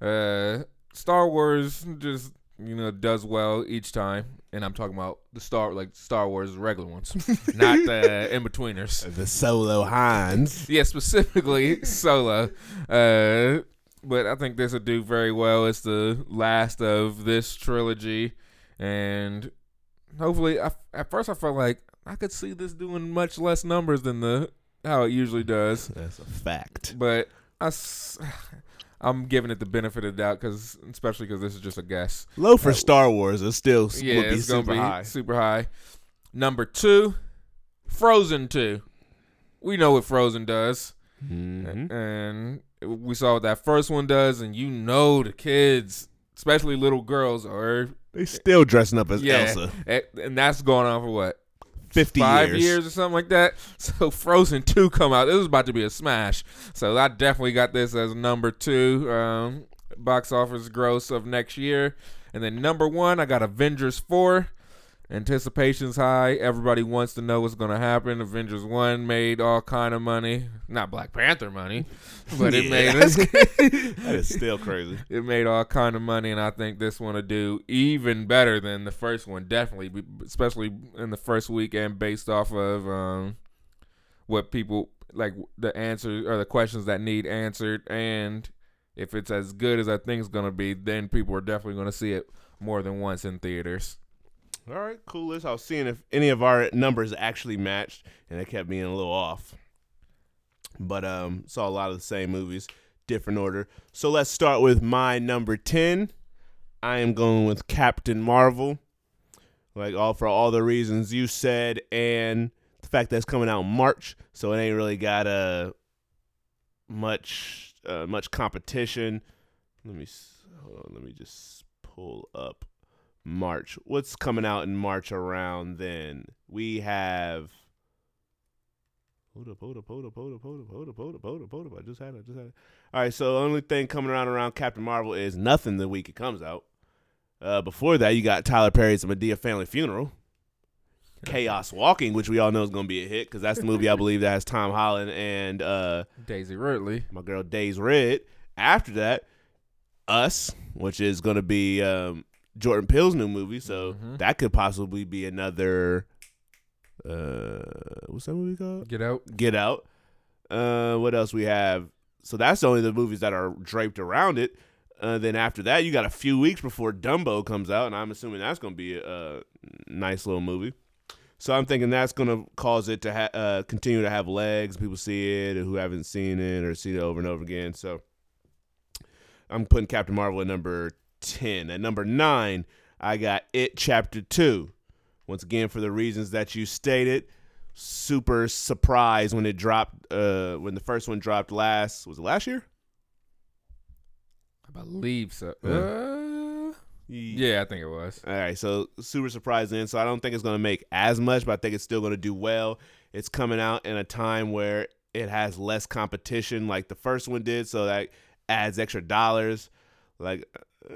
Uh, Star Wars just you know does well each time, and I'm talking about the Star like Star Wars regular ones, not the in betweeners. The solo Hans. Yeah, specifically Solo. Uh, but I think this will do very well. It's the last of this trilogy, and hopefully, I, at first I felt like I could see this doing much less numbers than the how it usually does. That's a fact. But I, I'm giving it the benefit of the doubt because, especially because this is just a guess. Low for Star Wars is still Yeah, would be it's gonna super be high. super high. Number two, Frozen two. We know what Frozen does. Mhm. and we saw what that first one does, and you know the kids, especially little girls, are They still dressing up as yeah, Elsa. and that's going on for what Fifty five years. years. or something like that. So Frozen two come out. This is about to be a smash. So I definitely got this as number two um, box office gross of next year, and then number one I got Avengers four. Anticipation's high. Everybody wants to know what's going to happen. Avengers One made all kind of money, not Black Panther money, but it made it. That is still crazy. it made all kind of money, and I think this one will do even better than the first one. Definitely, especially in the first weekend, based off of um, what people like the answers or the questions that need answered, and if it's as good as I think it's gonna be, then people are definitely gonna see it more than once in theaters. All right, coolest. I was seeing if any of our numbers actually matched, and it kept being a little off. But um, saw a lot of the same movies, different order. So let's start with my number ten. I am going with Captain Marvel, like all for all the reasons you said, and the fact that it's coming out in March, so it ain't really got a much uh, much competition. Let me hold on, let me just pull up March. What's coming out in March around then? We have. Hold up, hold up, hold up, hold up, hold up, hold up, hold up, hold up, hold up. I just had it, I just had it. All right, so the only thing coming around around Captain Marvel is nothing the week it comes out. Uh, before that, you got Tyler Perry's Madea Family Funeral. Chaos Walking, which we all know is going to be a hit because that's the movie I believe that has Tom Holland and uh, Daisy Ridley. my girl Days Red. After that, Us, which is going to be um, Jordan Peele's new movie, so Mhm. that could possibly be another. Uh, what's that movie called? Get out. Get Out. Uh, what else we have? So that's only the movies that are draped around it. Uh, then after that, you got a few weeks before Dumbo comes out, and I'm assuming that's going to be a, a nice little movie. So I'm thinking that's going to cause it to ha- uh, continue to have legs. People see it who haven't seen it or seen it over and over again. So I'm putting Captain Marvel at number 10. At number 9, I got It Chapter 2. Once again, for the reasons that you stated, super surprised when it dropped, uh, when the first one dropped last, was it last year? I believe so. Yeah. Uh, yeah, I think it was. All right, so super surprised then. So I don't think it's going to make as much, but I think it's still going to do well. It's coming out in a time where it has less competition, like the first one did, so that adds extra dollars. Like, uh,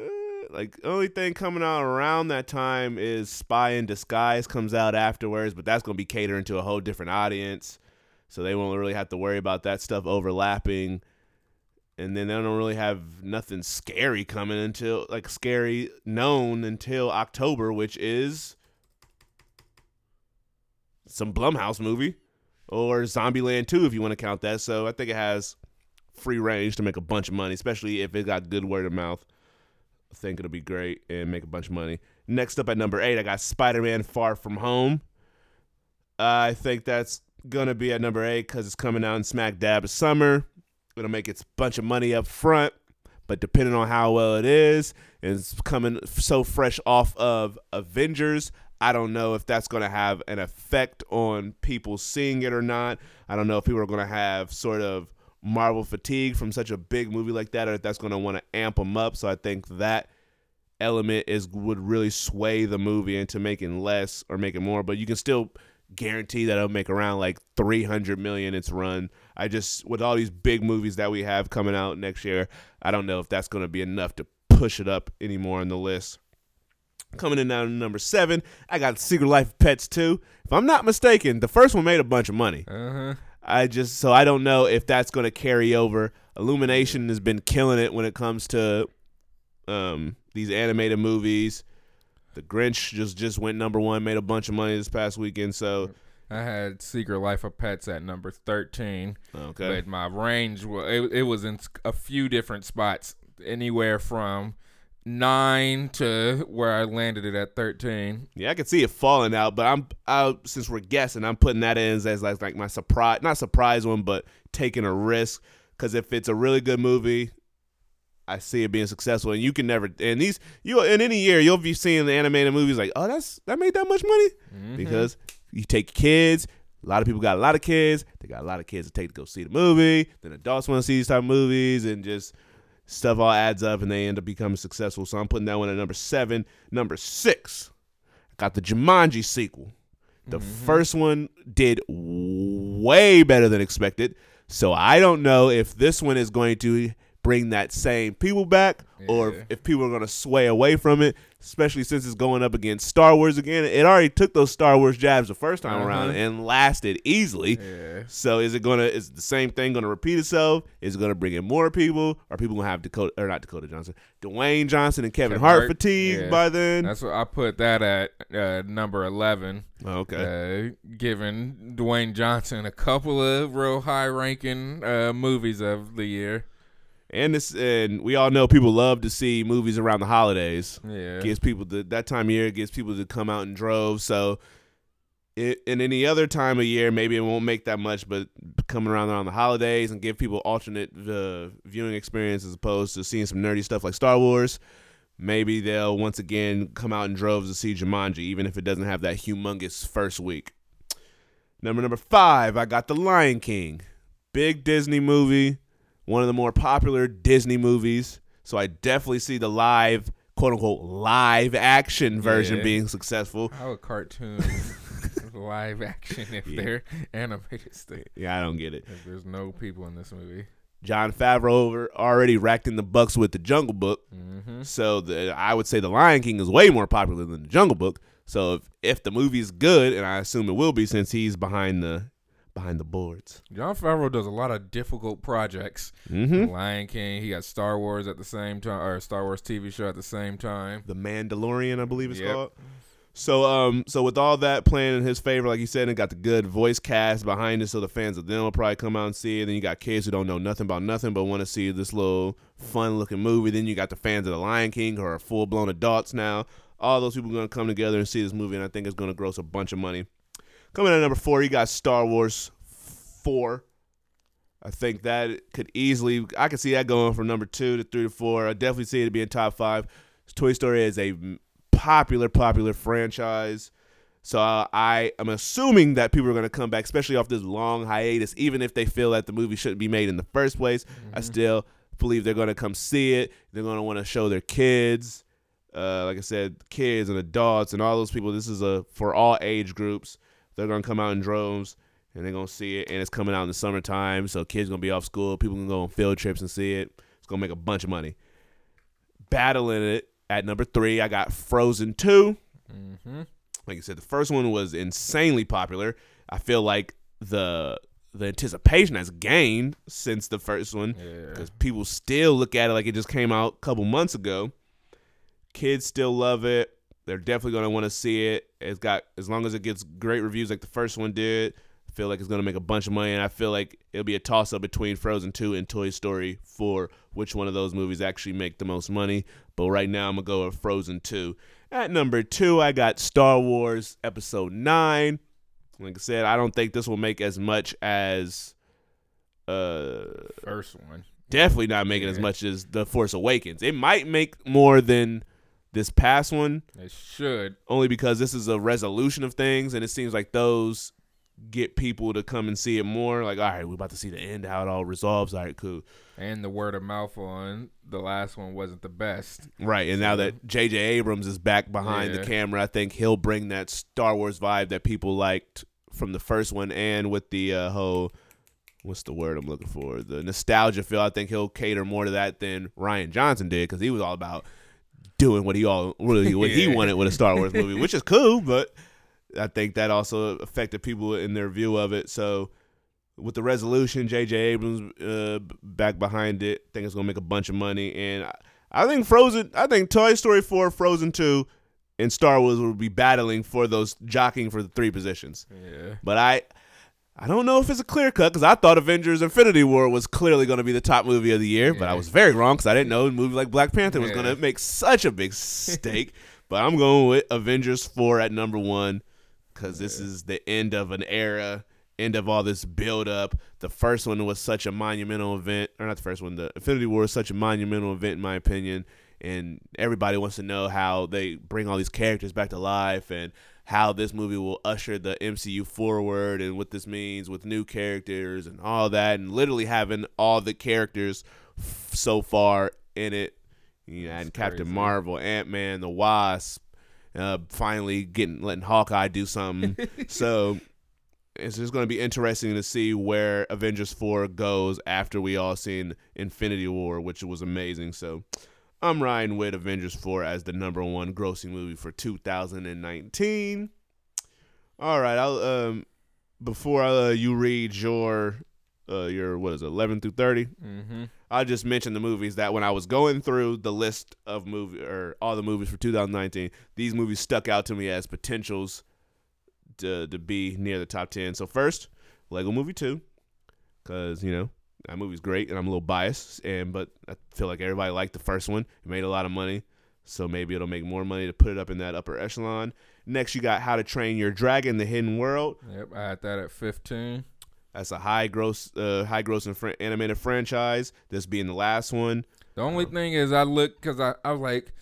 like the only thing coming out around that time is Spy in Disguise comes out afterwards, but that's going to be catering to a whole different audience, so they won't really have to worry about that stuff overlapping and then they don't really have nothing scary coming until like scary known until October, which is some Blumhouse movie or Zombieland 2 if you want to count that. So I think it has free range to make a bunch of money, especially if it got good word of mouth. Think it'll be great and make a bunch of money. Next up at number eight, I got Spider Man Far From Home. I think that's gonna be at number eight because it's coming out in smack dab of summer. It'll make its bunch of money up front, but depending on how well it is, it's coming so fresh off of Avengers. I don't know if that's going to have an effect on people seeing it or not. I don't know if people are going to have sort of Marvel fatigue from such a big movie like that, or if that's going to want to amp them up. So I think that element is would really sway the movie into making less or making more. But you can still guarantee that it'll make around like 300 million its run. I just with all these big movies that we have coming out next year, I don't know if that's going to be enough to push it up anymore on the list. Coming in now to number seven, I got Secret Life of Pets 2. If I'm not mistaken, the first one made a bunch of money. Uh huh. I just so I don't know if that's going to carry over. Illumination has been killing it when it comes to um, these animated movies. The Grinch just just went number one, made a bunch of money this past weekend. So I had Secret Life of Pets at number thirteen, okay, but my range was it, it was in a few different spots, anywhere from nine to where I landed it at thirteen. yeah, I can see it falling out. But I'm I, since we're guessing, I'm putting that in as like like my surprise, not surprise one, but taking a risk. Because if it's a really good movie, I see it being successful, and you can never. And these you in any year you'll be seeing the animated movies like, oh, that's that made that much money Mhm. because you take kids. A lot of people got a lot of kids. They got a lot of kids to take to go see the movie. Then adults want to see these type of movies, and just stuff all adds up, and they end up becoming successful. So I'm putting that one at number seven. Number six, I got the Jumanji sequel. The mm-hmm. first one did way better than expected. So I don't know if this one is going to bring that same people back or Yeah. if, if people are going to sway away from it. Especially since it's going up against Star Wars again. It already took those Star Wars jabs the first time around Uh-huh. and lasted easily. Yeah. So is it gonna is the same thing gonna repeat itself? Is it gonna bring in more people? Are people gonna have Dakota or not Dakota Johnson, Dwayne Johnson and Kevin, Kevin Hart, Hart, fatigue yeah. by then? That's what I put that at uh, number eleven. Oh, okay. Uh, giving Dwayne Johnson a couple of real high ranking uh, movies of the year. And this and we all know people love to see movies around the holidays. Yeah. gives people the, that time of year gives people to come out in droves. So, it, in any other time of year, maybe it won't make that much, but coming around around the holidays and give people alternate uh, viewing experience as opposed to seeing some nerdy stuff like Star Wars. Maybe they'll once again come out in droves to see Jumanji, even if it doesn't have that humongous first week. Number number five, I got The Lion King, big Disney movie, one of the more popular Disney movies. So I definitely see the live, quote unquote, live action version Yeah. being successful. How a cartoon live action if Yeah. they're animated. Yeah, I don't get it. If there's no people in this movie. Jon Favreau over already racked in the bucks with the Jungle Book. Mm-hmm. So the, I would say The Lion King is way more popular than the Jungle Book. So if, if the movie's good, and I assume it will be since he's behind the behind the boards. Jon Favreau does a lot of difficult projects. Mm-hmm. Lion King. He got Star Wars at the same time, or Star Wars TV show at the same time. The Mandalorian, I believe it's Yep. called. So um so with all that playing in his favor, like you said, and got the good voice cast behind it, so the fans of them will probably come out and see it. Then you got kids who don't know nothing about nothing but want to see this little fun looking movie. Then you got the fans of the Lion King who are full blown adults now. All those people are gonna come together and see this movie, and I think it's gonna gross a bunch of money. Coming in at number four, you got Star Wars four. I think that could easily I could see that going from number two to three to four. I definitely see it being top five. Toy Story is a popular, popular franchise. So uh, I am assuming that people are going to come back, especially off this long hiatus, even if they feel that the movie shouldn't be made in the first place. I still believe they're going to come see it. They're going to want to show their kids, uh, like I said, kids and adults and all those people. This is a for all age groups. They're going to come out in droves and they're going to see it. And it's coming out in the summertime, so kids going to be off school. People can go on field trips and see it. It's going to make a bunch of money. Battling it at number three, I got Frozen 2 Mm-hmm. like I said, the first one was insanely popular. I feel like the the anticipation has gained since the first one Yeah. because people still look at it like it just came out a couple months ago. Kids still love it. They're definitely gonna want to see it. It's got as long as it gets great reviews like the first one did. I feel like it's gonna make a bunch of money, and I feel like it'll be a toss up between Frozen Two and Toy Story for which one of those movies actually make the most money. But right now, I'm gonna go with Frozen Two. At number two, I got Star Wars Episode Nine. Like I said, I don't think this will make as much as uh First one. definitely not making as much as the Force Awakens. It might make more than this past one, It should. only because this is a resolution of things, and it seems like those get people to come and see it more. Like, all right, we're about to see the end, how it all resolves. All right, cool. And the word of mouth on the last one wasn't the best. Right, and now that J.J. Abrams is back behind the camera, I think he'll bring that Star Wars vibe that people liked from the first one, and with the uh, whole what's the word I'm looking for? The nostalgia feel. I think he'll cater more to that than Rian Johnson did because he was all about doing what he all really what he wanted with a Star Wars movie, which is cool, but I think that also affected people in their view of it. So with the resolution, J.J. Abrams uh, back behind it, I think it's gonna make a bunch of money, and I, I think Frozen, I think Toy Story four, Frozen two, and Star Wars will be battling for those jockeying for the three positions. Yeah. But I, I don't know if it's a clear cut because I thought Avengers: Infinity War was clearly going to be the top movie of the year, but I was very wrong because I didn't know a movie like Black Panther was going to make such a big stake. but I'm going with Avengers four at number one because this is the end of an era, end of all this build up. The first one was such a monumental event, or not the first one. The Infinity War is such a monumental event in my opinion, and everybody wants to know how they bring all these characters back to life and how this movie will usher the MCU forward and what this means with new characters and all that, and literally having all the characters f- so far in it. You know, and Captain. Marvel, Ant Man, the Wasp, uh, finally getting letting Hawkeye do something. so it's just going to be interesting to see where Avengers 4 goes after we all seen Infinity War, which was amazing. So I'm riding with Avengers 4 as the number one grossing movie for 2019. All right, I'll um before uh, you read your uh your what is it 11 through 30, Mm-hmm. I'll just mention the movies that when I was going through the list of movie or all the movies for 2019, these movies stuck out to me as potentials to to be near the top 10. So first, Lego Movie 2 cuz you know, that movie's great and I'm a little biased and but I feel like everybody liked the first one. It made a lot of money. So maybe it'll make more money to put it up in that upper echelon. Next, you got How to Train Your Dragon: The Hidden World. Yep, I had that at 15. That's a high gross, uh, high grossing fr- animated franchise. This being the last one. The only thing is, I looked because I, I was like,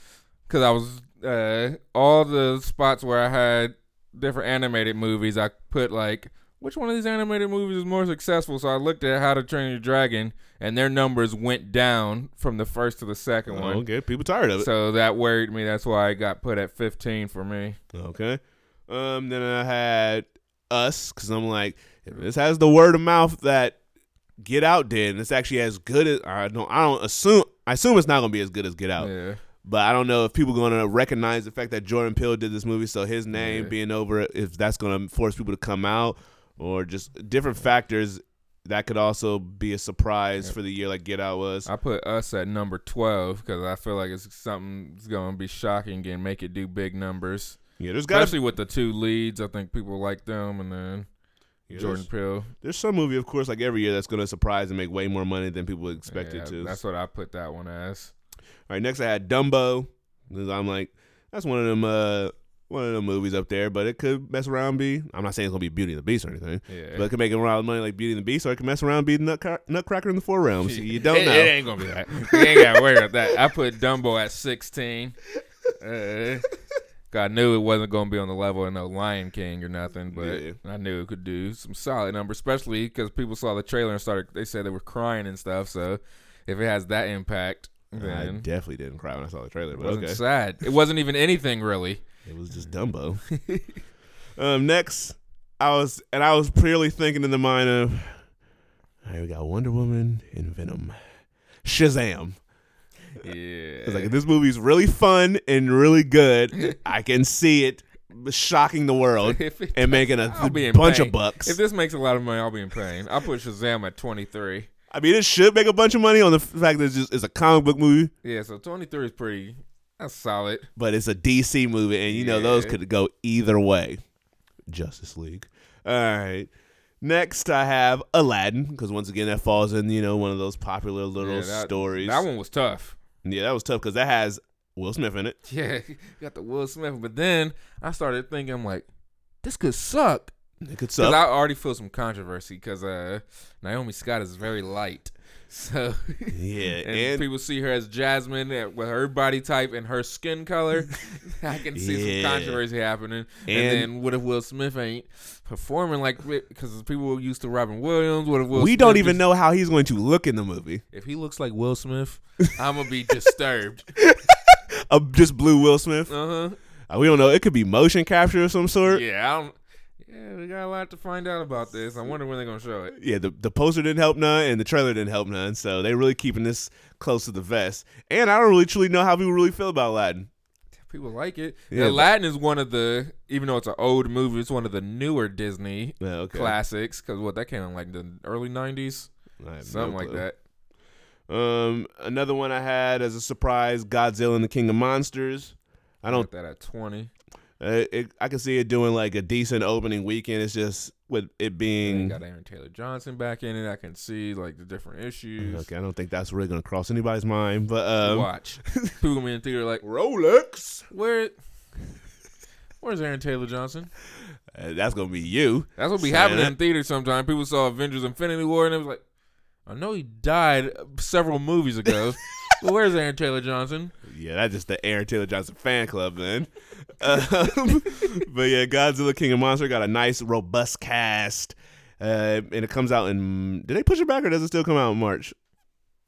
because I was uh, all the spots where I had different animated movies. I put like, which one of these animated movies is more successful? So I looked at How to Train Your Dragon, and their numbers went down from the first to the second Oh, one. okay, people tired of it. So that worried me. That's why I got put at 15 for me. Okay. Um. Then I had Us because I'm like, if this has the word of mouth that Get Out did, and it's actually as good as I don't. I don't assume. I assume it's not gonna be as good as Get Out. Yeah. But I don't know if people are gonna recognize the fact that Jordan Peele did this movie, so his name Yeah. being over, it, if that's gonna force people to come out, or just different factors that could also be a surprise Yep. for the year, like Get Out was. I put us at number 12 because I feel like it's something that's going to be shocking and make it do big numbers. Yeah, there's got Especially with the two leads. I think people like them. And then yeah, Jordan Peele. there's some movie, of course, like every year that's gonna surprise and make way more money than people expected Yeah, to. That's what I put that one as. All right, next I had Dumbo. I'm like, that's one of them, uh, one of the movies up there, but it could mess around and be. I'm not saying it's gonna be Beauty and the Beast or anything, Yeah. but it could make a lot of money like Beauty and the Beast, or it could mess around and be Nutcra- Nutcracker in the Four Realms. You don't it, know. It ain't gonna be that. You ain't gotta worry about that. I put Dumbo at 16. Uh, I knew it wasn't gonna be on the level of no Lion King or nothing, but Yeah. I knew it could do some solid numbers, especially because people saw the trailer and started. They said they were crying and stuff. So if it has that impact, then I definitely didn't cry when I saw the trailer, But it wasn't okay, sad. It wasn't even anything really. It was just Dumbo. um, next, I was and I was purely thinking in the mind of, all right, we got Wonder Woman and Venom, Shazam. Yeah. It's like if this movie's really fun and really good, I can see it shocking the world and making a in bunch pain. of bucks. If this makes a lot of money, I'll be in pain. I'll put Shazam at 23. I mean, it should make a bunch of money on the fact that it's just it's a comic book movie, Yeah, so 23 is pretty. That's solid. but it's a DC movie, and you know those could go either way. Justice League. All right. Next, I have Aladdin because once again that falls in you know one of those popular little Yeah, that- stories. That one was tough. yeah, that was tough because that has Will Smith in it. Yeah, you got the Will Smith, but then I started thinking, I'm like, this could suck. It could Because suck. I already feel some controversy because uh, Naomi Scott is very light. So, yeah, and, and people see her as Jasmine uh, with her body type and her skin color. I can see Yeah. some controversy happening. And, And- then what if Will Smith ain't performing like because people were used to Robin Williams? What if Will we Smith don't even just- know how he's going to look in the movie. if he looks like Will Smith? I'm gonna be disturbed. Uh, just blue Will Smith. Uh huh. Uh, we don't know. It could be motion capture of some sort. Yeah, I don't. Yeah, we got a lot to find out about this. I wonder when they're gonna show it. Yeah, the, the poster didn't help none, and the trailer didn't help none. So they're really keeping this close to the vest. And I don't really truly know how people really feel about Aladdin. People like it. Yeah, but- Aladdin is one of the, even though it's an old movie, it's one of the newer Disney Yeah, okay. classics. Because what that came in like the early '90s, I have something no like clue. that. Um, another one I had as a surprise: Godzilla and the King of Monsters. I don't. That at 20. It, I can see it doing like a decent opening weekend. It's just with it You being. got Aaron Taylor Johnson back in it. I can see like the different issues. Okay, I don't think that's really gonna cross anybody's mind, but um, Watch. People gonna be in theater like, Rolex. where? Where's Aaron Taylor Johnson? Uh, that's gonna be you. That's what be happening in theater sometime. People saw Avengers Infinity War and it was like, I know he died several movies ago. but where's Aaron Taylor Johnson? Yeah, that's just the Aaron Taylor Johnson fan club then. Um, but yeah, Godzilla King of Monster got a nice robust cast, uh, and it comes out in. Did they push it back or does it still come out in March?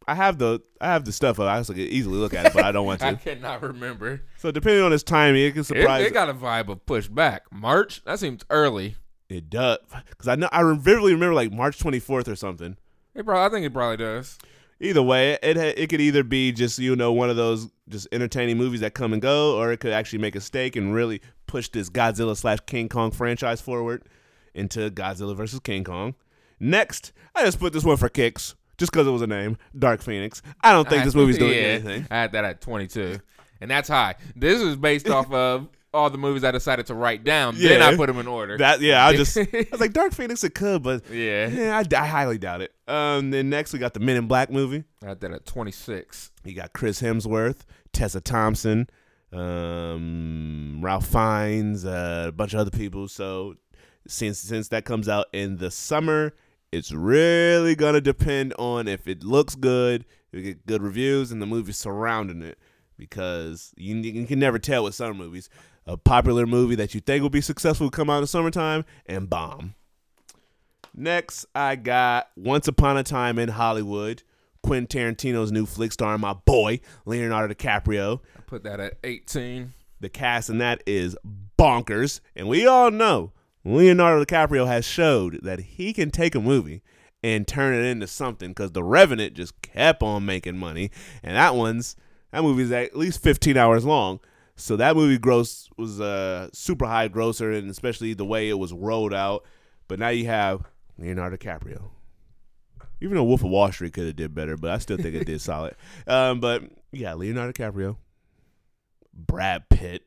I have the I have the stuff. I could easily look at it, but I don't want to. I cannot remember. So depending on its timing, it can surprise. it got a vibe of push back. March? That seems early. It does because I know I vividly remember like March twenty fourth or something. It probably, I think it probably does. Either way, it it could either be just you know one of those just entertaining movies that come and go, or it could actually make a stake and really push this Godzilla slash King Kong franchise forward into Godzilla versus King Kong. Next, I just put this one for kicks, just because it was a name, Dark Phoenix. I don't think this movie's doing yeah, anything. I had that at 22, and that's high. This is based off of all the movies I decided to write down. Then I put them in order. That yeah, I just I was like Dark Phoenix it could, but yeah, yeah, I, I highly doubt it. Um, then next we got the Men in Black movie. I had that at 26. You got Chris Hemsworth, Tessa Thompson, um, Ralph Fiennes, uh, a bunch of other people. So since since that comes out in the summer, it's really gonna depend on if it looks good, if you get good reviews, and the movie surrounding it. Because you, you can never tell with summer movies. A popular movie that you think will be successful will come out in the summertime and bomb. Next, I got Once Upon a Time in Hollywood. Quentin Tarantino's new flick starring my boy Leonardo DiCaprio. I put that at 18. The cast in that is bonkers, and we all know Leonardo DiCaprio has showed that he can take a movie and turn it into something. Because The Revenant just kept on making money, and that one's that movie's at least 15 hours long. So that movie gross was a super high grosser, and especially the way it was rolled out. But now you have Leonardo DiCaprio. Even though Wolf of Wall Street could have did better, but I still think it did solid. Um, but yeah, Leonardo DiCaprio, Brad Pitt,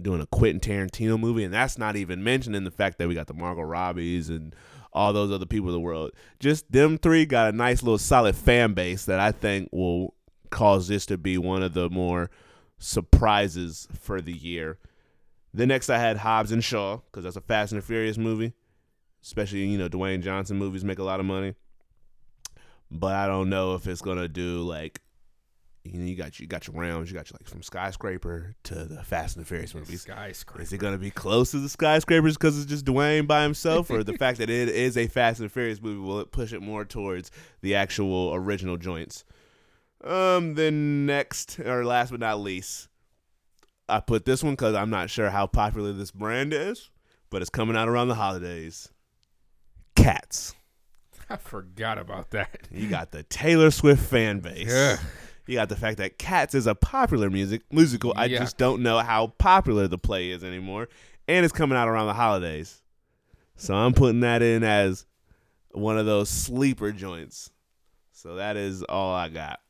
doing a Quentin Tarantino movie, and that's not even mentioning the fact that we got the Margot Robbies and all those other people in the world. Just them three got a nice little solid fan base that I think will cause this to be one of the more surprises for the year. The next I had Hobbs and Shaw because that's a Fast and the Furious movie, especially you know Dwayne Johnson movies make a lot of money, but I don't know if it's gonna do like you know, you got you got your rounds, you got your like from skyscraper to the Fast and the Furious movies. Skyscraper. Is it gonna be close to the skyscrapers because it's just Dwayne by himself, or the fact that it is a Fast and the Furious movie will it push it more towards the actual original joints? Um, then next or last but not least, I put this one because I'm not sure how popular this brand is, but it's coming out around the holidays. Cats. I forgot about that. You got the Taylor Swift fan base. Yeah. You got the fact that Cats is a popular music musical. I Yeah. just don't know how popular the play is anymore, and it's coming out around the holidays. So I'm putting that in as one of those sleeper joints. So that is all I got.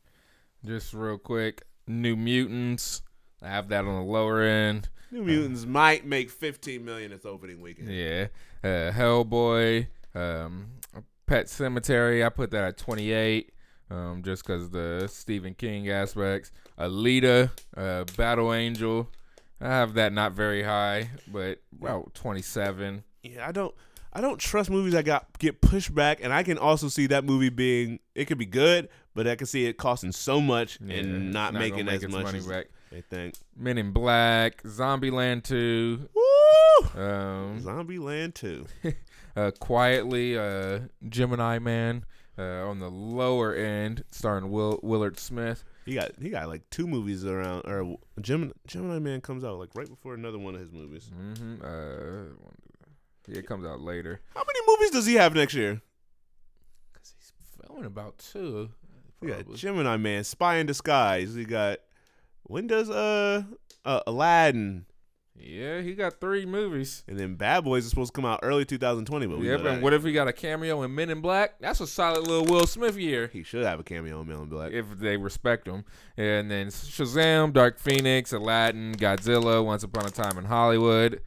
Just real quick, New Mutants. I have that on the lower end. New Mutants might make 15 million its opening weekend. Yeah. Uh, Hellboy. Um, Pet Sematary. I put that at 28. Um, just because the Stephen King aspects. Alita. Uh, Battle Angel. I have that not very high, but about 27. Yeah, I don't I don't trust movies that got get pushed back and I can also see that movie being it could be good, but I can see it costing so much Yeah, and it's not, making as much money as back. they think. Men in Black. Zombieland 2. Woo! Um, Zombie Land 2. uh, quietly uh, Gemini Man uh, on the lower end, starring Will Willard Smith. He got he got like two movies around or Gemini, Gemini Man comes out like right before another one of his movies. hmm Uh, yeah, it comes out later. How many movies does he have next year? Cause he's filming about two. We got probably. Gemini Man, Spy in Disguise. We got when does uh, uh Aladdin Yeah, he got three movies. and then Bad Boys is supposed to come out early 2020, but we Yep, know that and what if he got a cameo in Men in Black? That's a solid little Will Smith year. he should have a cameo in Men in Black. If they respect him. And then Shazam, Dark Phoenix, Aladdin, Godzilla, Once Upon a Time in Hollywood.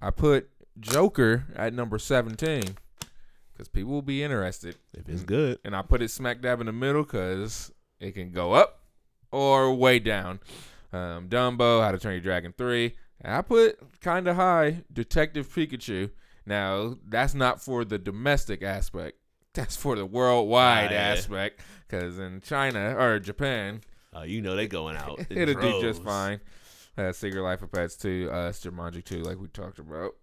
I put Joker at number 17 because people will be interested. If it's good, And I put it smack dab in the middle because it can go up or way down. Um, Dumbo, How to Train Your Dragon 3. And I put kind of high Detective Pikachu. Now, that's not for the domestic aspect. That's for the worldwide Ah, aspect. Because in China or Japan, uh, you know they going out. it'll do just droves. fine. Uh, Secret Life of Pets 2, uh, Jumanji 2, like we talked about.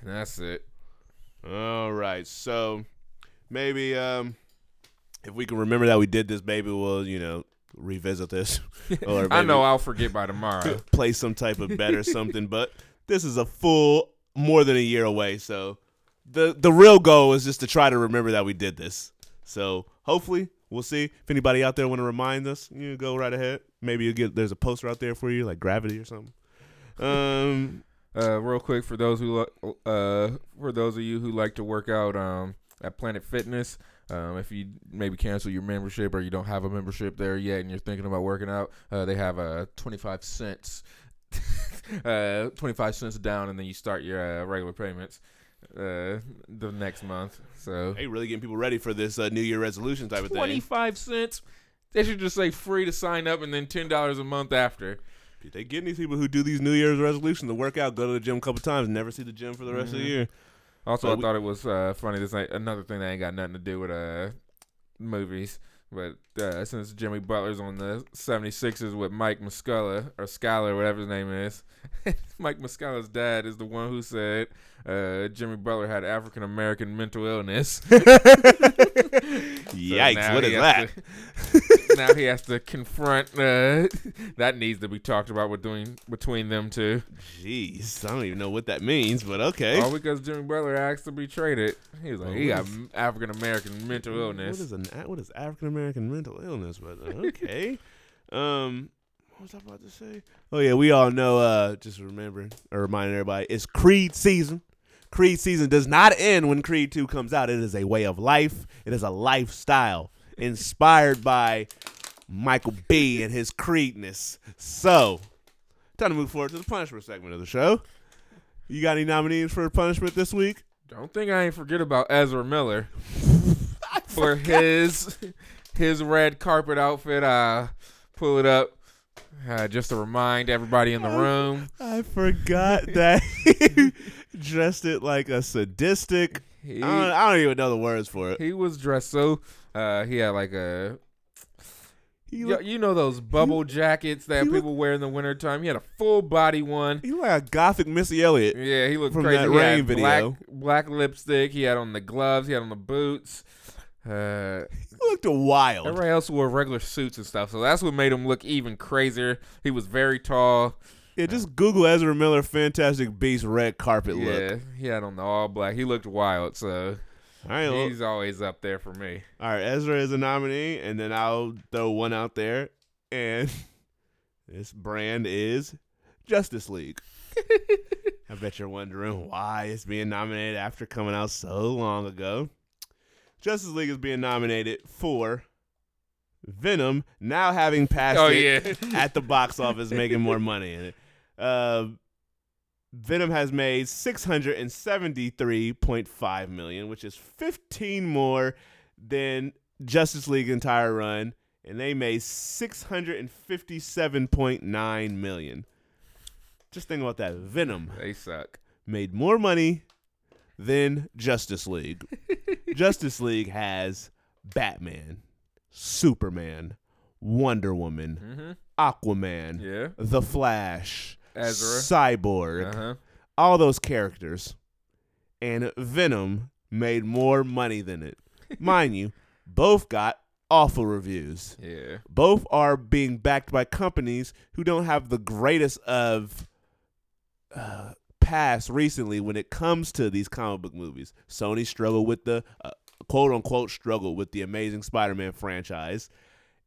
And that's it. All right, so maybe um, if we can remember that we did this, maybe we'll you know revisit this. or I know I'll forget by tomorrow. play some type of bet or something. But this is a full more than a year away, so the the real goal is just to try to remember that we did this. So hopefully we'll see. If anybody out there want to remind us, you go right ahead. Maybe you get there's a poster out there for you, like Gravity or something. Um, Uh, real quick for those who lo- uh for those of you who like to work out um at Planet Fitness, um if you maybe cancel your membership or you don't have a membership there yet and you're thinking about working out, uh they have uh 25 cents uh 25 cents down and then you start your uh, regular payments uh the next month. So hey, really getting people ready for this uh, New Year resolution type of thing. 25 cents. They should just say free to sign up and then $10 a month after. They getting these people who do these New Year's resolutions to work out, go to the gym a couple times, never see the gym for the rest of the Mhm. year. Also, So I we- thought it was uh, funny. This ain't another thing that ain't got nothing to do with uh movies. But uh, since Jimmy Butler's on the 76ers with Mike Muscala, or Scala, whatever his name is, Mike Muscala's dad is the one who said uh, Jimmy Butler had African American mental illness. Yikes! What is that? to- now he has to confront. Uh, that needs to be talked about between between them two. Jeez, I don't even know what that means, but okay. All because Jimmy Butler asked to be traded. He was like, Well, he got African American mental illness. is an what is African American mental illness? But uh, okay. um, what was I about to say? Oh yeah, we all know. Uh, just remember or reminding everybody, it's Creed season. Creed season does not end when Creed two comes out. It is a way of life. It is a lifestyle inspired by Michael B and his Creedness. So, time to move forward to the punishment segment of the show. You got any nominees for punishment this week? Don't think I ain't forget about Ezra Miller for his his red carpet outfit. Uh, pull it up uh, just to remind everybody in the room. I forgot that dressed it like a sadistic. He I don't, I don't even know the words for it. he was dressed so. Uh, he had like a He you, looked, you know those bubble jackets that he people wear in the wintertime. He had a full body one. he looked like a gothic Missy Elliott. Yeah, he looked From crazy. that he Rain video. Black, black lipstick. He had on the gloves. He had on the boots. Uh, He looked wild. everybody else wore regular suits and stuff, so that's what made him look even crazier. He was very tall. Yeah, just Google Ezra Miller Fantastic Beast red carpet yeah, look. he had on the all black. He looked wild, so All right, well, he's always up there for me. all right. Ezra is a nominee, and then I'll throw one out there, and this brand is Justice League. I bet you're wondering why it's being nominated after coming out so long ago. Justice League is being nominated for Venom, now having passed Oh it yeah, at the box office, making more money in it. Uh, Venom has made six hundred and seventy-three point five million, which is fifteen more than Justice League entire run, and they made six hundred and fifty-seven point nine million. Just think about that. Venom they suck. made more money than Justice League. Justice League has Batman, Superman, Wonder Woman, hmm Aquaman, Yeah, The Flash, Ezra. Cyborg, Uh huh. all those characters. And Venom made more money than it. Mind you, both got awful reviews. Yeah. Both are being backed by companies who don't have the greatest of uh, past recently when it comes to these comic book movies. Sony struggled with the uh, quote unquote struggle with the Amazing Spider-Man franchise,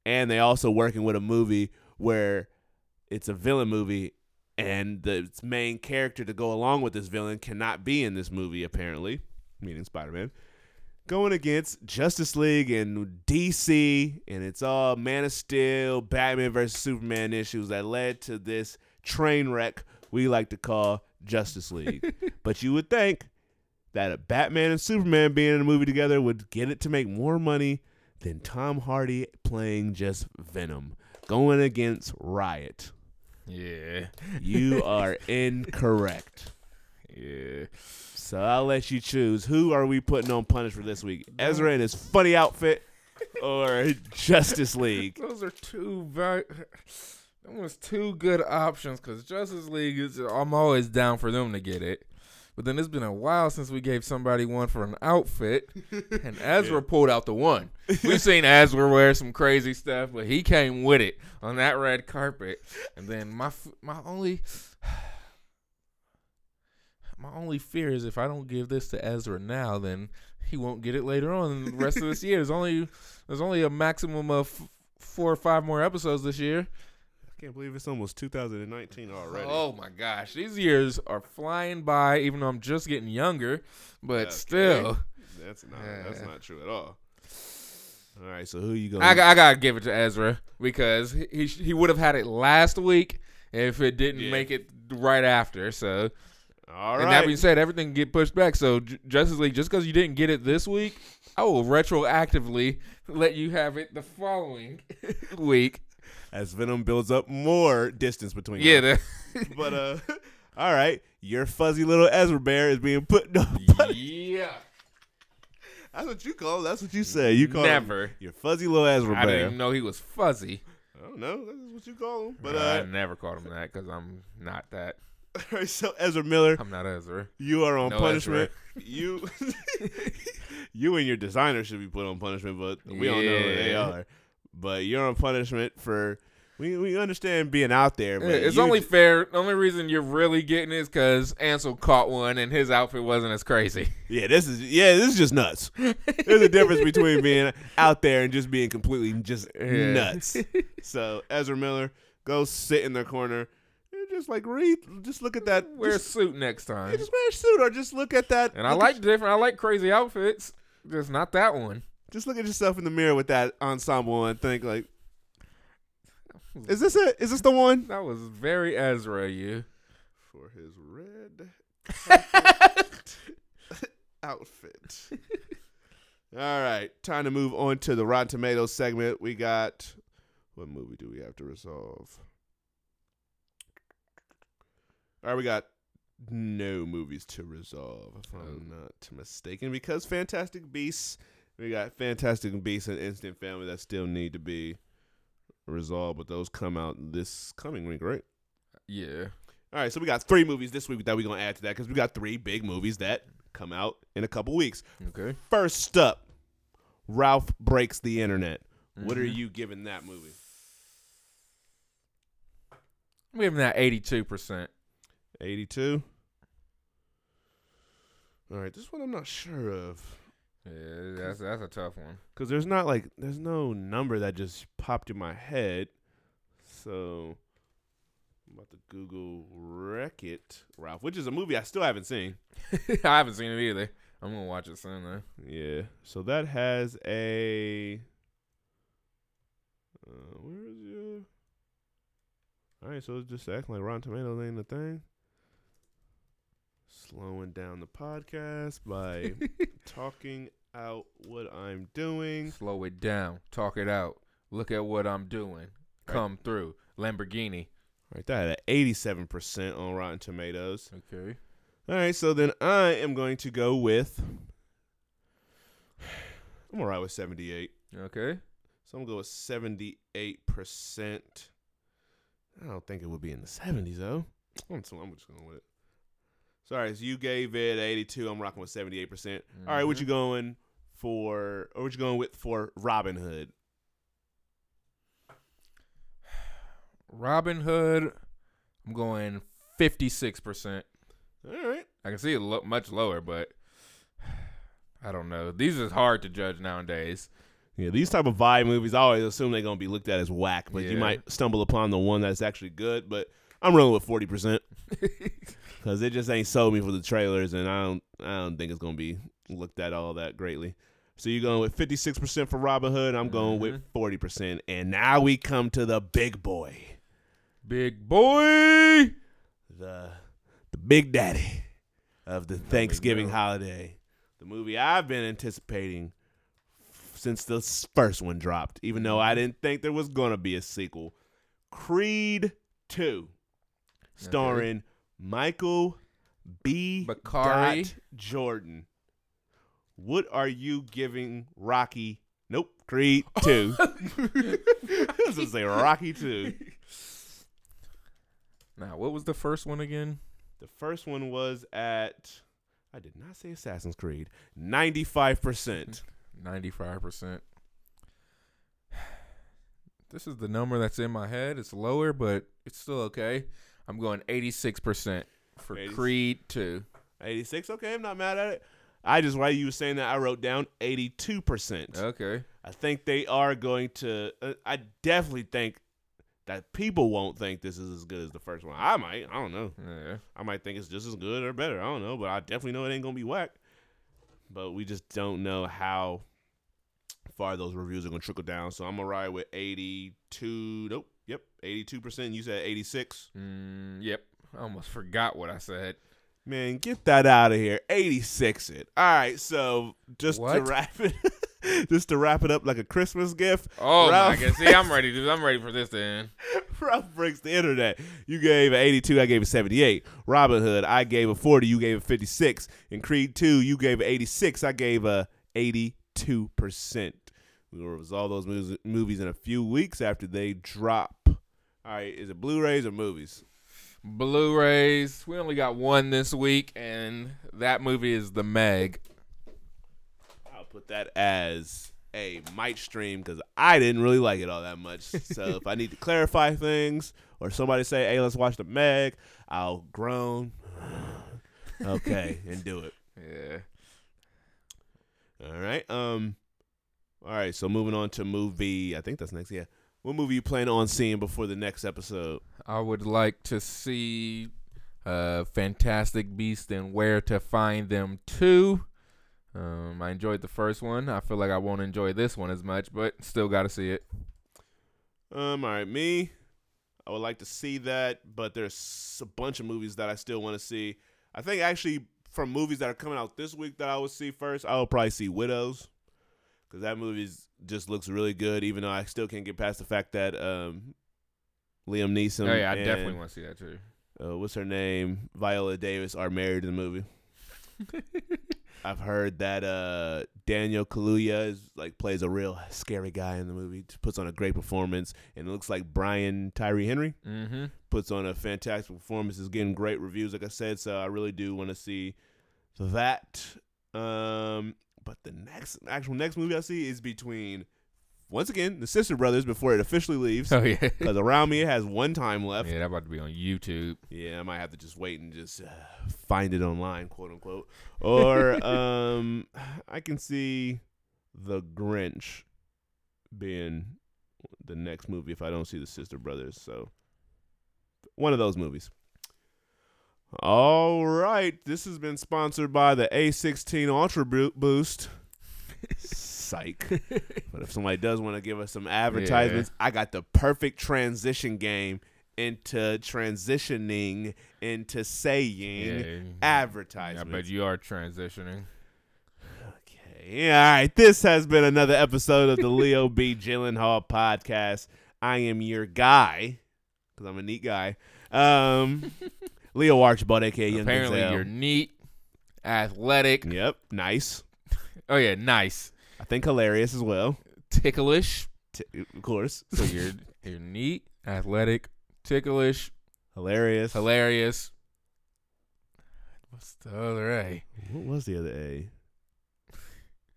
and they also working with a movie where it's a villain movie and the main character to go along with this villain cannot be in this movie apparently, meaning Spider-Man going against Justice League and DC, and it's all Man of Steel, Batman versus Superman issues that led to this train wreck we like to call Justice League. but you would think that a Batman and Superman being in a movie together would get it to make more money than Tom Hardy playing just Venom, going against Riot. Yeah. You are incorrect. Yeah. So I'll let you choose. Who are we putting on punish for this week? Ezra in his funny outfit or Justice League? Those are two very. That was two good options because Justice League is. I'm always down for them to get it, but then it's been a while since we gave somebody one for an outfit, and Ezra pulled out the one. We've seen Ezra wear some crazy stuff, but he came with it on that red carpet. And then my my only. my only fear is if I don't give this to Ezra now, then he won't get it later on the rest of this year. There's only there's only a maximum of f- four or five more episodes this year. Can't believe it's almost 2019 already. Oh my gosh, these years are flying by. Even though I'm just getting younger, but Okay. still, That's not that's not true at all. All right, so who you going? I, got- I gotta give it to Ezra because he he, would have had it last week if it didn't Yeah. make it right after. So, all and that being said, everything get pushed back. So, J- Justice League, just because you didn't get it this week, I will retroactively let you have it the following week. As Venom builds up more distance between Yeah, them. the, but uh, all right, your fuzzy little Ezra bear is being put. No, yeah. that's what you call. That's what you say. You call Never. your fuzzy little Ezra bear. I didn't even know he was fuzzy. I don't know. That's what you call him. But I uh, never called him that because I'm not that. all right, so Ezra Miller, I'm not Ezra. you are on No punishment. You, you and your designer should be put on punishment, but we don't know who they are. But you're on punishment for. We we understand being out there, but Yeah, it's only j- fair. The only reason you're really getting is because Ansel caught one and his outfit wasn't as crazy. Yeah, this is yeah, this is just nuts. There's a difference between being out there and just being completely just Yeah. nuts. So Ezra Miller, go sit in the corner and just like read, just look at that. Wear a suit next yeah, time. just wear a suit or just look at that. And I like different. I like crazy outfits. Just not that one. Just look at yourself in the mirror with that ensemble and think like, is this it? Is this the one That was very Ezra. You. for his red outfit? All right, time to move on to the Rotten Tomatoes segment. We got what movie do we have to resolve? All right, we got no movies to resolve, if I'm oh. not mistaken, because Fantastic Beasts. We got Fantastic Beasts and Instant Family that still need to be resolved, but those come out this coming week, right? Yeah. All right, so we got three movies this week that we're gonna add to that because we got three big movies that come out in a couple weeks. Okay. First up, Ralph breaks the internet. What are Mhm. you giving that movie? I'm giving that 82 percent. 82. All right, this one I'm not sure of Yeah, that's that's a tough one. because there's not like there's no number that just popped in my head. So I'm about to Google Wreck It, Ralph, which is a movie I still haven't seen. I haven't seen it either. I'm gonna watch it soon though. Yeah, so that has a. Uh, where is your? All right, so it's just acting like Rotten Tomatoes ain't a thing. Slowing down the podcast by talking out what I'm doing. Slow it down. Talk it out. Look at what I'm doing. Come through. Lamborghini. All right, that at 87% on Rotten Tomatoes. Okay. All right, so then I am going to go with. I'm all right with 78. Okay. So I'm gonna go with seventy eight percent. I don't think it would be in the seventies though. I'm, so I'm just going with it. Sorry, so you gave it eighty two. I'm rocking with seventy eight percent. All right, what you mm-hmm. going for? Or what you going with for Robin Hood? Robin Hood. I'm going 56 percent. All right. I can see it lo- much lower, but I don't know. These is hard to judge nowadays. Yeah, these type of vibe movies, I always assume they're gonna be looked at as whack, but you might stumble upon the one that's actually good. But I'm rolling with forty percent because it just ain't sold me for the trailers, and I don't, I don't think it's gonna be looked at all that greatly. So you're going with fifty six percent for Robin Hood. I'm going with Mhm. forty percent, and now we come to the big boy, Big boy. the the big daddy of the Thanksgiving holiday, the movie I've been anticipating since the first one dropped, even though I didn't think there was gonna be a sequel. Creed Two, starring Michael B. Bakari. Dot Jordan. What are you giving Rocky? Nope, Creed Two. this is say Rocky Two. Now, what was the first one again? The first one was at. I did not say Assassin's Creed. Ninety-five percent. 95%. This is the number that's in my head. It's lower, but it's still okay. I'm going 86% for 80s. Creed 2. 86. Okay, I'm not mad at it. I just while you were saying that, I wrote down 82 percent. Okay. I think they are going to. Uh, I definitely think that people won't think this is as good as the first one. I might. I don't know. Yeah. I might think it's just as good or better. I don't know, but I definitely know it ain't gonna be whack. But we just don't know how far those reviews are gonna trickle down. So I'm gonna ride with 82. Nope. Yep. 82 percent. You said 86. Mm, yep. I almost forgot what I said. Man, get that out of here. 86 it. All right, so just to wrap it just to wrap it up like a Christmas gift. Oh Ralph, my god! See, I'm ready. To, I'm ready for this then. Ralph breaks the internet. You gave an 82, I gave a 78. Robin Hood, I gave a 40, you gave a 56. In Creed 2, you gave a 86, I gave a 82%. We will resolve those movies, movies in a few weeks after they drop. All right, is it Blu-rays or movies? Blu-rays. We only got one this week, and that movie is The Meg. I'll put that as a might stream because I didn't really like it all that much. So if I need to clarify things or somebody say, "Hey, let's watch the Meg," I'll groan, okay, and do it. Yeah. All right. Um. All right. So moving on to movie. I think that's next. Yeah. What movie you plan on seeing before the next episode? I would like to see uh, Fantastic Beasts and Where to Find Them too. Um, I enjoyed the first one. I feel like I won't enjoy this one as much, but still got to see it. Um. All right. Me. I would like to see that, but there's a bunch of movies that I still want to see. I think actually from movies that are coming out this week that I would see first, I will probably see Widows because that movie just looks really good. Even though I still can't get past the fact that um, Liam Neeson. oh yeah, I and, definitely want to see that too. Uh, what's her name? Viola Davis are married in the movie. I've heard that uh, Daniel Kaluuya is like plays a real scary guy in the movie. Puts on a great performance, and it looks like Brian Tyree Henry Mm-hmm. puts on a fantastic performance. Is getting great reviews, like I said. So I really do want to see that. Um, but the next actual next movie I see is between once again the Sister Brothers before it officially leaves. Oh yeah. Because around me it has one time left. yeah, that about to be on YouTube. Yeah, I might have to just wait and just uh, find it online, quote unquote. Or um, I can see the Grinch being the next movie if I don't see the Sister Brothers. So one of those movies. All right, this has been sponsored by the A16 Ultra Boost. Psych. but if somebody does want to give us some advertisements, I got the perfect transition game into transitioning into saying Yeah. I advertisements. bet you are transitioning. Okay. All right. This has been another episode of the Leo B. Gyllenhaal podcast. I am your guy because I'm a neat guy. Um, Leo Archibald, aka Young Apparently, Denzel. you're neat, athletic. Yep. Nice. Oh yeah, nice, I think hilarious as well. ticklish. T- of course. So you're you're neat, athletic, ticklish, hilarious. hilarious. What's the other A? What was the other A?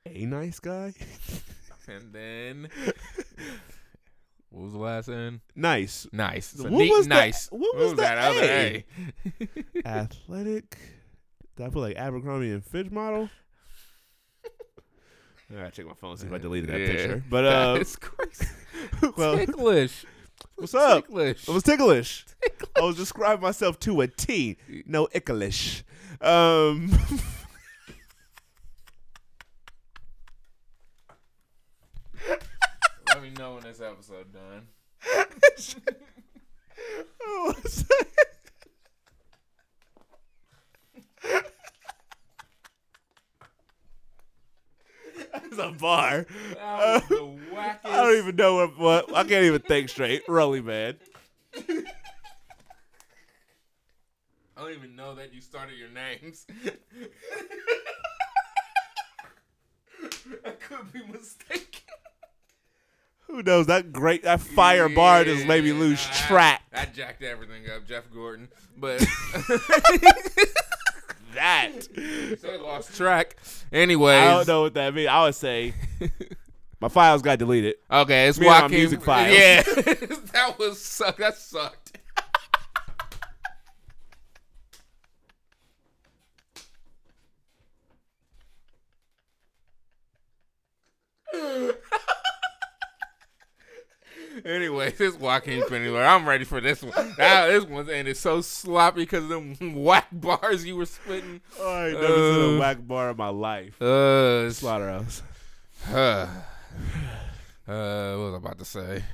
A nice guy? And then what was the last N? nice. Nice. So What neat, was the- nice. what was the that other A? A? Athletic. Did I put like Abercrombie and Fitch model? I gotta check my phone see if I deleted that Yeah. picture. But uh, That's crazy. well, ticklish. what's up? Ticklish. I was ticklish. I was describing myself to a T. No icklish. Um, me know when this episode done. what was that? That's a bar. That was the wackest. I don't even know what, what. I can't even think straight. Rolly man. I don't even know that you started your names. I could be mistaken. Who knows? That great that fire yeah, bar just made me lose track. I, jacked everything up, Jeff Gordon. But that lost track. Anyway, I don't know what that means. I would say my files got deleted. Okay, it's me Joaquin. music files. Yeah, that was suck. That sucked anyway, this Joaquin Phoenix. I'm ready for this one. Now, this one's and it's so sloppy because of them whack bars you were spitting. Oh, I ain't never seen Uh, a whack bar in my life. Uh, Slaughterhouse. uh, what was I about to say?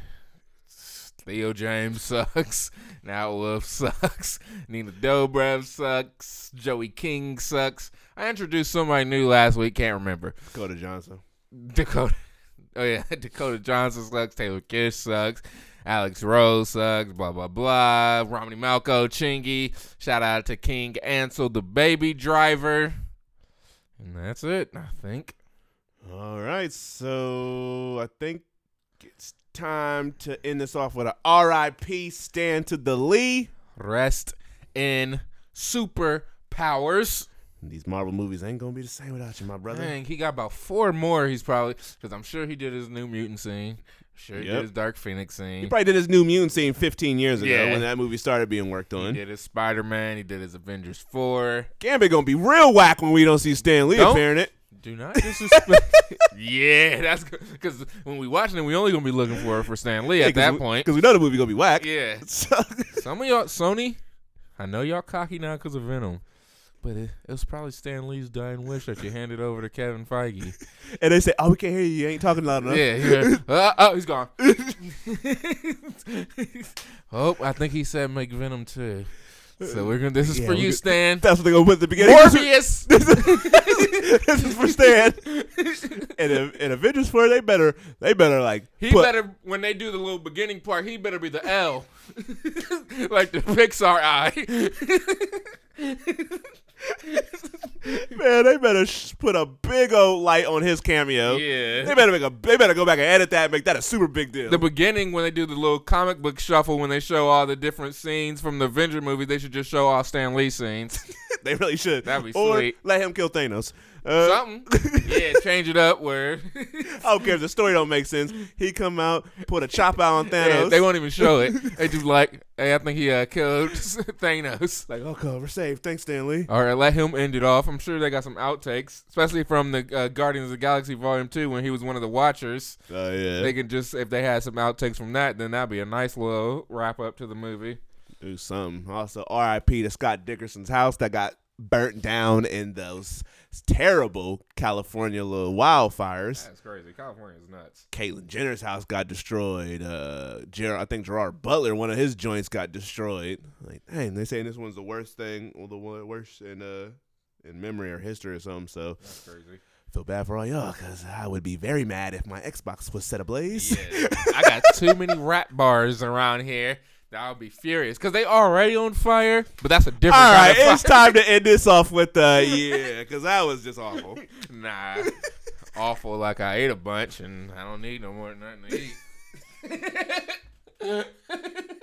Theo James sucks. Nat Wolff sucks. Nina Dobrev sucks. Joey King sucks. I introduced somebody new last week. Can't remember. Dakota Johnson. Dakota. Oh yeah, Dakota Johnson sucks. Taylor Kitsch sucks. Alex Rose sucks. Blah blah blah. Romany Malco Chingy. Shout out to King Ansel, the baby driver. And that's it. I think. All right, so I think it's time to end this off with a R.I.P. Stand to the Lee. Rest in super powers. These Marvel movies ain't gonna be the same without you, my brother. Dang, he got about four more. He's probably because I'm sure he did his new mutant scene. Sure, he Yep. did his Dark Phoenix scene. He probably did his new Mutant scene 15 years ago Yeah. when that movie started being worked on. He did his Spider Man. He did his Avengers four. Gambit gonna be real whack when we don't see Stan Lee Don't- appearing it. Do not disrespect. yeah, that's because when we watching it, we only gonna be looking for for Stan Lee at that point. because we know the movie gonna be whack. Yeah, So- some of y'all, Sony, I know y'all cocky now because of Venom, but it, it was probably Stan Lee's dying wish that you handed over to Kevin Feige. and they say, "Oh, we can't hear you. You ain't talking loud enough." Yeah, yeah. Uh, oh, he's gone. oh, I think he said make Venom too. So we're gonna. This is Yeah, for you, could- Stan. That's what they're gonna put at the beginning. Morbius. this is for Stan. and if, and Avengers 4, they better they better like He put, better when they do the little beginning part. He better be the L, like the Pixar eye. man, they better sh- put a big old light on his cameo. Yeah. They better make a they better go back and edit that and make that a super big deal. the beginning when they do the little comic book shuffle when they show all the different scenes from the Avenger movie, they should just show all Stan Lee scenes. they really should. That'd be or sweet. let him kill Thanos. Uh, Something. Yeah, change it up where I don't care if the story don't make sense. He come out, put a chop out on Yeah, Thanos. they won't even show it. They just like, hey, I think he uh, killed Thanos. like, okay, we're safe. Thanks, Stan Lee. All right, let him end it off. I'm sure they got some outtakes, especially from the uh, Guardians of the Galaxy Volume Two when he was one of the Watchers. Oh yeah. They can just if they had some outtakes from that, then that'd be a nice little wrap up to the movie. Do something. Also, R.I.P. to Scott Dickerson's house that got burnt down in those terrible California little wildfires. That's crazy. California's nuts. Caitlyn Jenner's house got destroyed. Uh, Ger- I think Gerard Butler, one of his joints got destroyed. Like, dang, they saying this one's the worst thing, or the worst in uh in memory or history or something. So That's crazy. feel bad for all y'all, cause I would be very mad if my Xbox was set ablaze. Yeah, I got too many rap bars around here. That I would be furious because they already on fire. But that's a different. All right, kind of it's time to end this off with uh yeah, cause that was just awful. Nah, awful. Like I ate a bunch and I don't need no more nothing to eat.